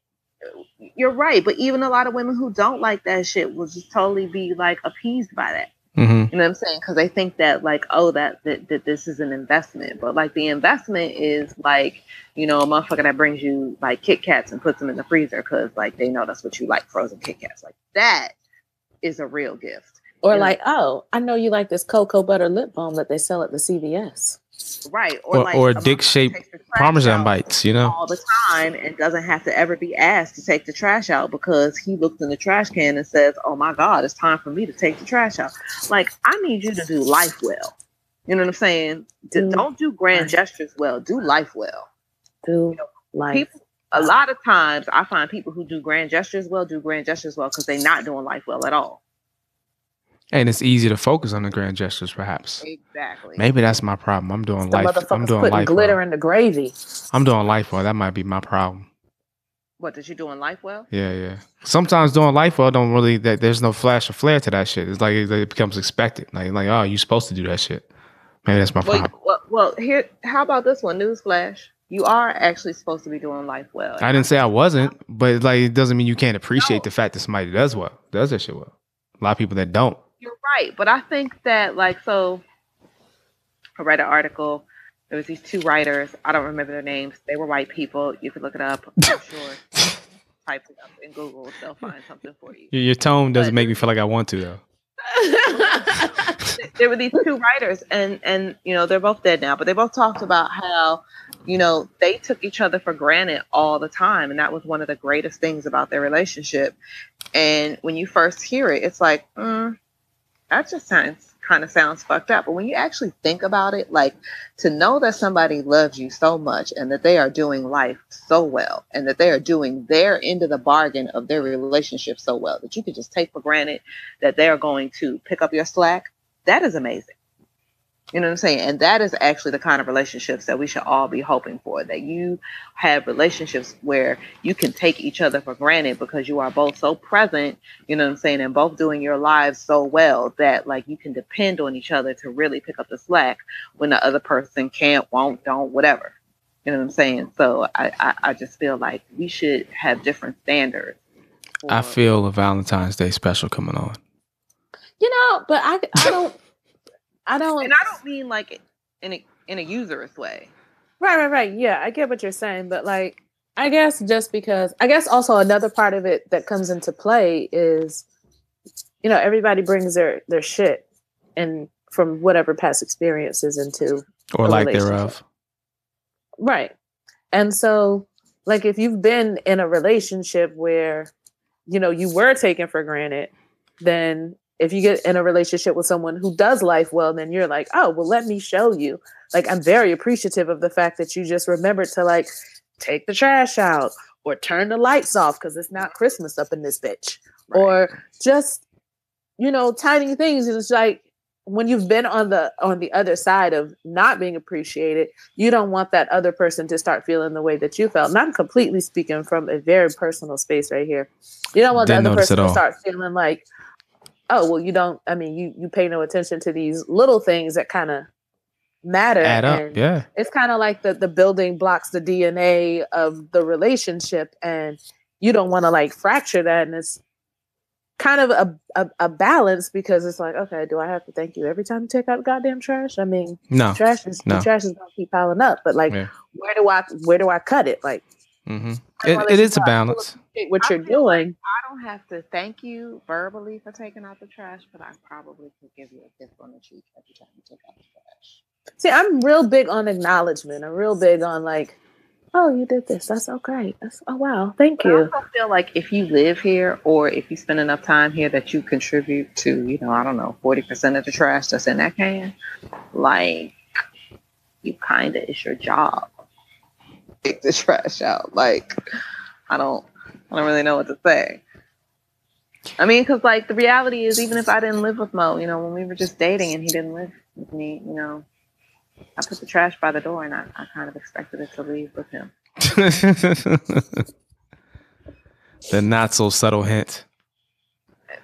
you're right, but even a lot of women who don't like that shit will just totally be like appeased by that. Hmm You know what I'm saying? Because they think that like, oh, that, that that this is an investment, but like the investment is like, you know, a motherfucker that brings you like Kit Kats and puts them in the freezer because like they know that's what you like, frozen Kit Kats. Like that is a real gift, Or Yeah. like, oh, I know you like this cocoa butter lip balm that they sell at the CVS. Right? Or- like or dick-shaped takes the trash Parmesan bites, you know. all the time and doesn't have to ever be asked to take the trash out because he looks in the trash can and says, "Oh my God, it's time for me to take the trash out." Like I need you to do life well. You know what I'm saying? D- Do Don't do grand gestures well. Do life well. Do life. People, a lot of times, I find people who do grand gestures well do grand gestures well because they're not doing life well at all. And it's easy to focus on the grand gestures, perhaps. Exactly. Maybe that's my problem. I'm doing The life. I'm doing putting life. glitter well. in the gravy. I'm doing life well. That might be my problem. What did you do in life well? Yeah, yeah. Sometimes doing life well don't really. That there's no flash or flare to that shit. It's like it, it becomes expected. Like like oh, you're supposed to do that shit. Maybe that's my Well, problem. well, well, here. How about this one? Newsflash: You are actually supposed to be doing life well. I didn't say I wasn't, but like it doesn't mean you can't appreciate the fact that somebody does well, does that shit well. A lot of people that don't. You're right, but I think that like so. I read an article. There was these two writers. I don't remember their names. They were white people. You could look it up. I'm sure. Type it up in Google. They'll find something for you. Your, tone doesn't But- make me feel like I want to though. there were these two writers and and you know they're both dead now but they both talked about how you know they took each other for granted all the time and that was one of the greatest things about their relationship and when you first hear it it's like mm, that just sounds kind of sounds fucked up but when you actually think about it like to know that somebody loves you so much and that they are doing life so well and that they are doing their end of the bargain of their relationship so well that you could just take for granted that they are going to pick up your slack that is amazing. You know what I'm saying? And that is actually the kind of relationships that we should all be hoping for. That you have relationships where you can take each other for granted because you are both so present, you know what I'm saying, and both doing your lives so well that like you can depend on each other to really pick up the slack when the other person can't, won't, don't, whatever. You know what I'm saying? So I, I, I just feel like we should have different standards. I feel a Valentine's Day special coming on. You know, but I I don't I don't and I don't mean like in a in a usurious way. Right, right, right. Yeah, I get what you're saying, but like, I guess just because, I guess also another part of it that comes into play is, you know, everybody brings their their shit and from whatever past experiences into Or A lack thereof. right, and so like if you've been in a relationship where, you know, you were taken for granted, then if you get in a relationship with someone who does life well, then you're like, oh, well, let me show you. Like, I'm very appreciative of the fact that you just remembered to like take the trash out or turn the lights off because it's not Christmas up in this bitch. Or just, you know, tiny things. It's like when you've been on the on the other side of not being appreciated, you don't want that other person to start feeling the way that you felt. And I'm completely speaking from a very personal space right here. You don't want Didn't the other person at to start feeling like, oh, well, you don't. I mean, you you pay no attention to these little things that kind of matter. Add up. and Yeah. It's kind of like the the building blocks, the DNA of the relationship, and you don't want to like fracture that. And it's kind of a, a a balance because it's like, okay, do I have to thank you every time you take out goddamn trash? I mean, No. trash is no. the trash is gonna keep piling up, but like, Yeah. where do I where do I cut it? Like, hmm It, wanna it see is a how I feel balance. what I you're feel like doing. I don't have to thank you verbally for taking out the trash, but I probably could give you a kiss on the cheek every time you take out the trash. See, I'm real big on acknowledgement. I'm real big on like, oh, you did this. That's so great. That's oh wow, thank But I also feel like if you live here or if you spend enough time here that you contribute to, you know, I don't know, 40% of the trash that's in that can, like you kind of, it's your job. Take the trash out. Like, I don't, I don't really know what to say. I mean, because like the reality is, even if I didn't live with Mo, you know, when we were just dating and he didn't live with me, you know, I put the trash by the door and I, I kind of expected it to leave with him. the not so subtle hint.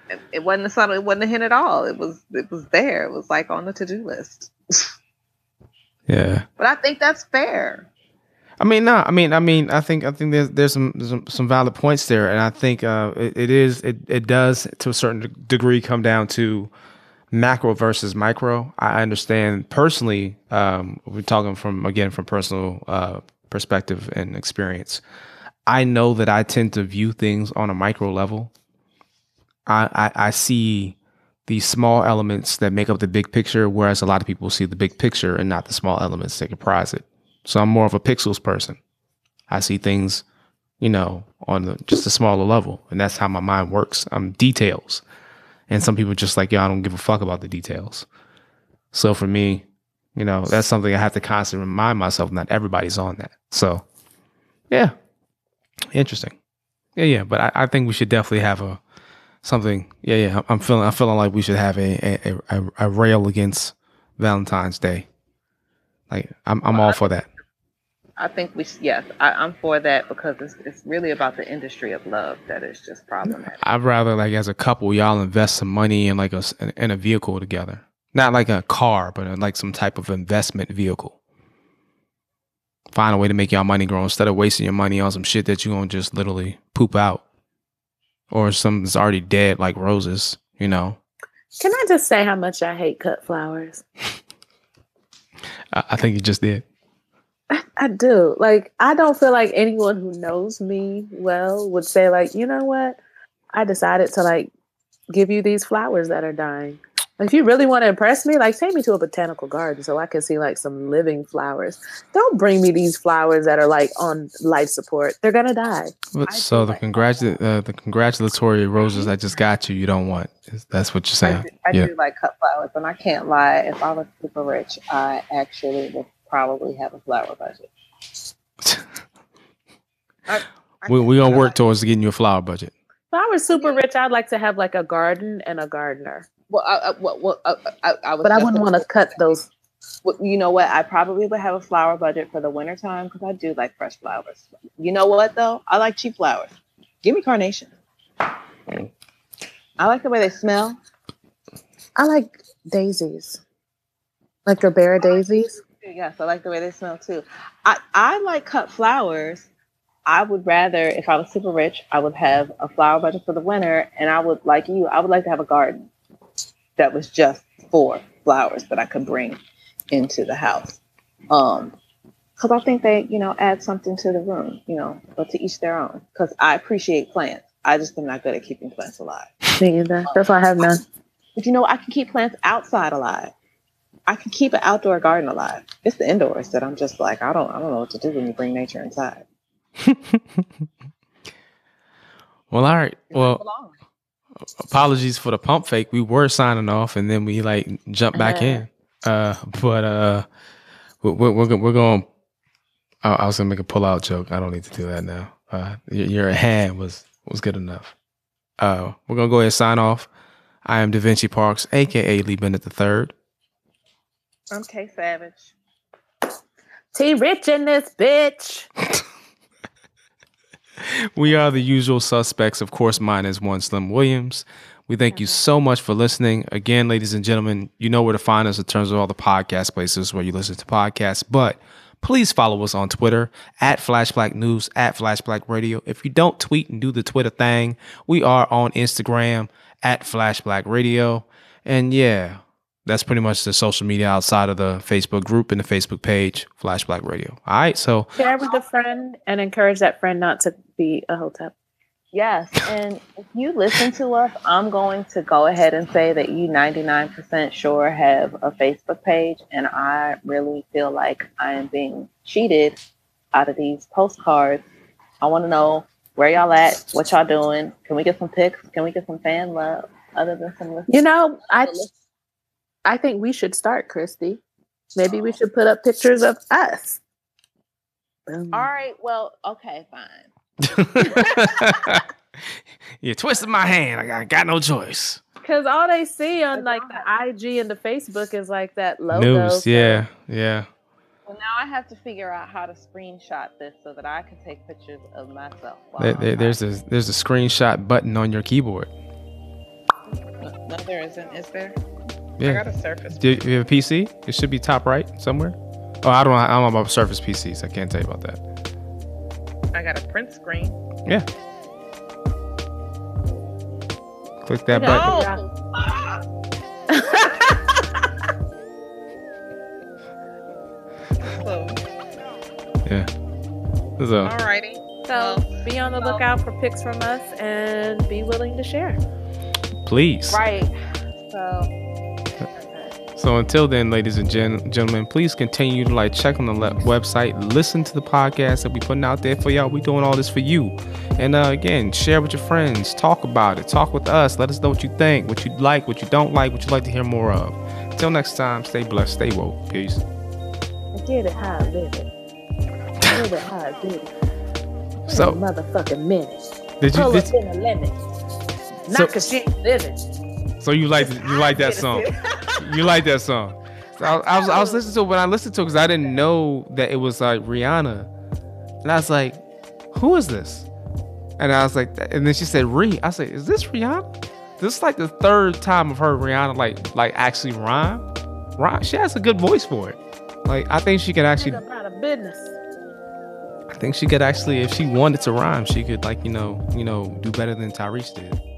it, it wasn't a subtle, it wasn't a hint at all. It was it was there. It was like on the to do list. Yeah. But I think that's fair. I mean, no. I mean, I mean, I think, I think there's there's some some, some valid points there, and I think uh, it, it is it it does to a certain degree come down to macro versus micro. I understand personally. Um, we're talking from again from personal uh, perspective and experience. I know that I tend to view things on a micro level. I, I, I see these small elements that make up the big picture, whereas a lot of people see the big picture and not the small elements that comprise it. So I'm more of a pixels person. I see things, you know, on the, just a smaller level, and that's how my mind works. I'm details, and some people just like, yeah, I don't give a fuck about the details. So for me, you know, that's something I have to constantly remind myself. Not everybody's on that. So, yeah, interesting. Yeah, yeah. But I, I think we should definitely have a something. Yeah, yeah. I'm- I'm feeling. I'm feeling like we should have a a, a, a rail against Valentine's Day. Like I'm I'm all for that. I think we, s- yes, I, I'm for that because it's, it's really about the industry of love that is just problematic. I'd rather like as a couple, y'all invest some money in like a s- in a vehicle together. Not like a car, but in like some type of investment vehicle. Find a way to make y'all money grow instead of wasting your money on some shit that you gonna just literally poop out, or something that's already dead like roses. You know, Can I just say how much I hate cut flowers? I, I think you just did. I, I do. Like, I don't feel like anyone who knows me well would say, like, you know what? I decided to like give you these flowers that are dying. If you really want to impress me, like take me to a botanical garden so I can see like some living flowers. Don't bring me these flowers that are like on life support. They're gonna die. So the like congratula- uh, the congratulatory roses I just got you, you don't want. That's what you're I, saying. do, I yeah. do like cut flowers, and I can't lie. If I was super rich, I actually would probably have a flower budget. I we we gonna work towards getting you a flower budget. If I was super rich, I'd like to have like a garden and a gardener. Well, I, I, well, well, I, I, I was But I wouldn't want to cut those. Well, you know what? I probably would have a flower budget for the wintertime because I do like fresh flowers. You know what though? I like cheap flowers. Give me carnation. I like the way they smell. I like daisies. Like Gerbera daisies. Yes, I like the way they smell too. I, I like cut flowers. I would rather, if I was super rich, I would have a flower budget for the winter, and I would like you. I would like to have a garden that was just for flowers that I could bring into the house. Um, because I think they, you know, add something to the room, you know, but to each their own. Because I appreciate plants. I just am not good at keeping plants alive. Me either. That's why I have none. But you know, I can keep plants outside alive. I can keep an outdoor garden alive. It's the indoors that I'm just like, I don't, I don't know what to do when you bring nature inside. Well, all right. Well, apologies for the pump fake. We were signing off, and then we like jumped back Uh-huh. in. Uh, but uh, we're we're, we're, going. I I was gonna make a pull out joke. I don't need to do that now. Uh, your, your hand was was good enough. Uh, we're gonna go ahead and sign off. I am Da Vinci Parks, aka Lee Bennett the Third. I'm K Savage. T Rich in this bitch. We are the usual suspects. Of course, mine is one Slim Williams. We thank you so much for listening. Again, ladies and gentlemen, you know where to find us in terms of all the podcast places where you listen to podcasts. But please follow us on Twitter at Flashback News, at Flashback Radio. If you don't tweet and do the Twitter thing, we are on Instagram at Flashback Radio. And yeah, that's pretty much the social media outside of the Facebook group and the Facebook page, Flash Black Radio. All right, so Share with a friend and encourage that friend not to be a hotep. Yes, and if you listen to us, I'm going to go ahead and say that you 99% sure have a Facebook page, and I really feel like I am being cheated out of these postcards. I want to know where y'all at, what y'all doing. Can we get some pics? Can we get some fan love other than some listeners? You know, I I think we should start, Christy. Maybe we oh. should put up pictures of us. Boom. All right, well, okay, fine. you twisted my hand. I got, got no choice. Because all they see on like the IG and the Facebook is like that logo. News, yeah, yeah. Well, now I have to figure out how to screenshot this so that I can take pictures of myself. There, there- there's a there's a screenshot button on your keyboard. No, no, there isn't. Is there? I Yeah. got a Surface. Do you have a PC? It should be top right somewhere. Oh, I don't. know. I don't know about Surface PCs. I can't tell you about that. I got a print screen. Yeah. Click that Yeah. button. Yeah. So alrighty. So be on the lookout for pics from us and be willing to share. please. Right. So, So until then, ladies and gen- gentlemen, please continue to like check on the le- website, listen to the podcast that we putting out there for y'all. We doing all this for you, and uh, again, share with your friends, talk about it, talk with us. Let us know what you think, what you like, what you don't like, what you'd like to hear more of. Until next time, stay blessed, stay woke. Peace. I get it how I live it. Live it how I did it. So motherfucking minute. did you Pull did, up in a lemon. Not So- because she living. So you like you like that song? You like that song? So I, I was I was listening to it when I listened to it because I didn't know that it was like Rihanna, and I was like, who is this? And I was like, and then she said Ree. I said, is this Rihanna? This is like the third time I've heard Rihanna like like actually rhyme. Rhyme. She has a good voice for it. Like I think she could actually. Nigga about a business. I think she could actually, if she wanted to rhyme, she could like you know you know do better than Tyrese did.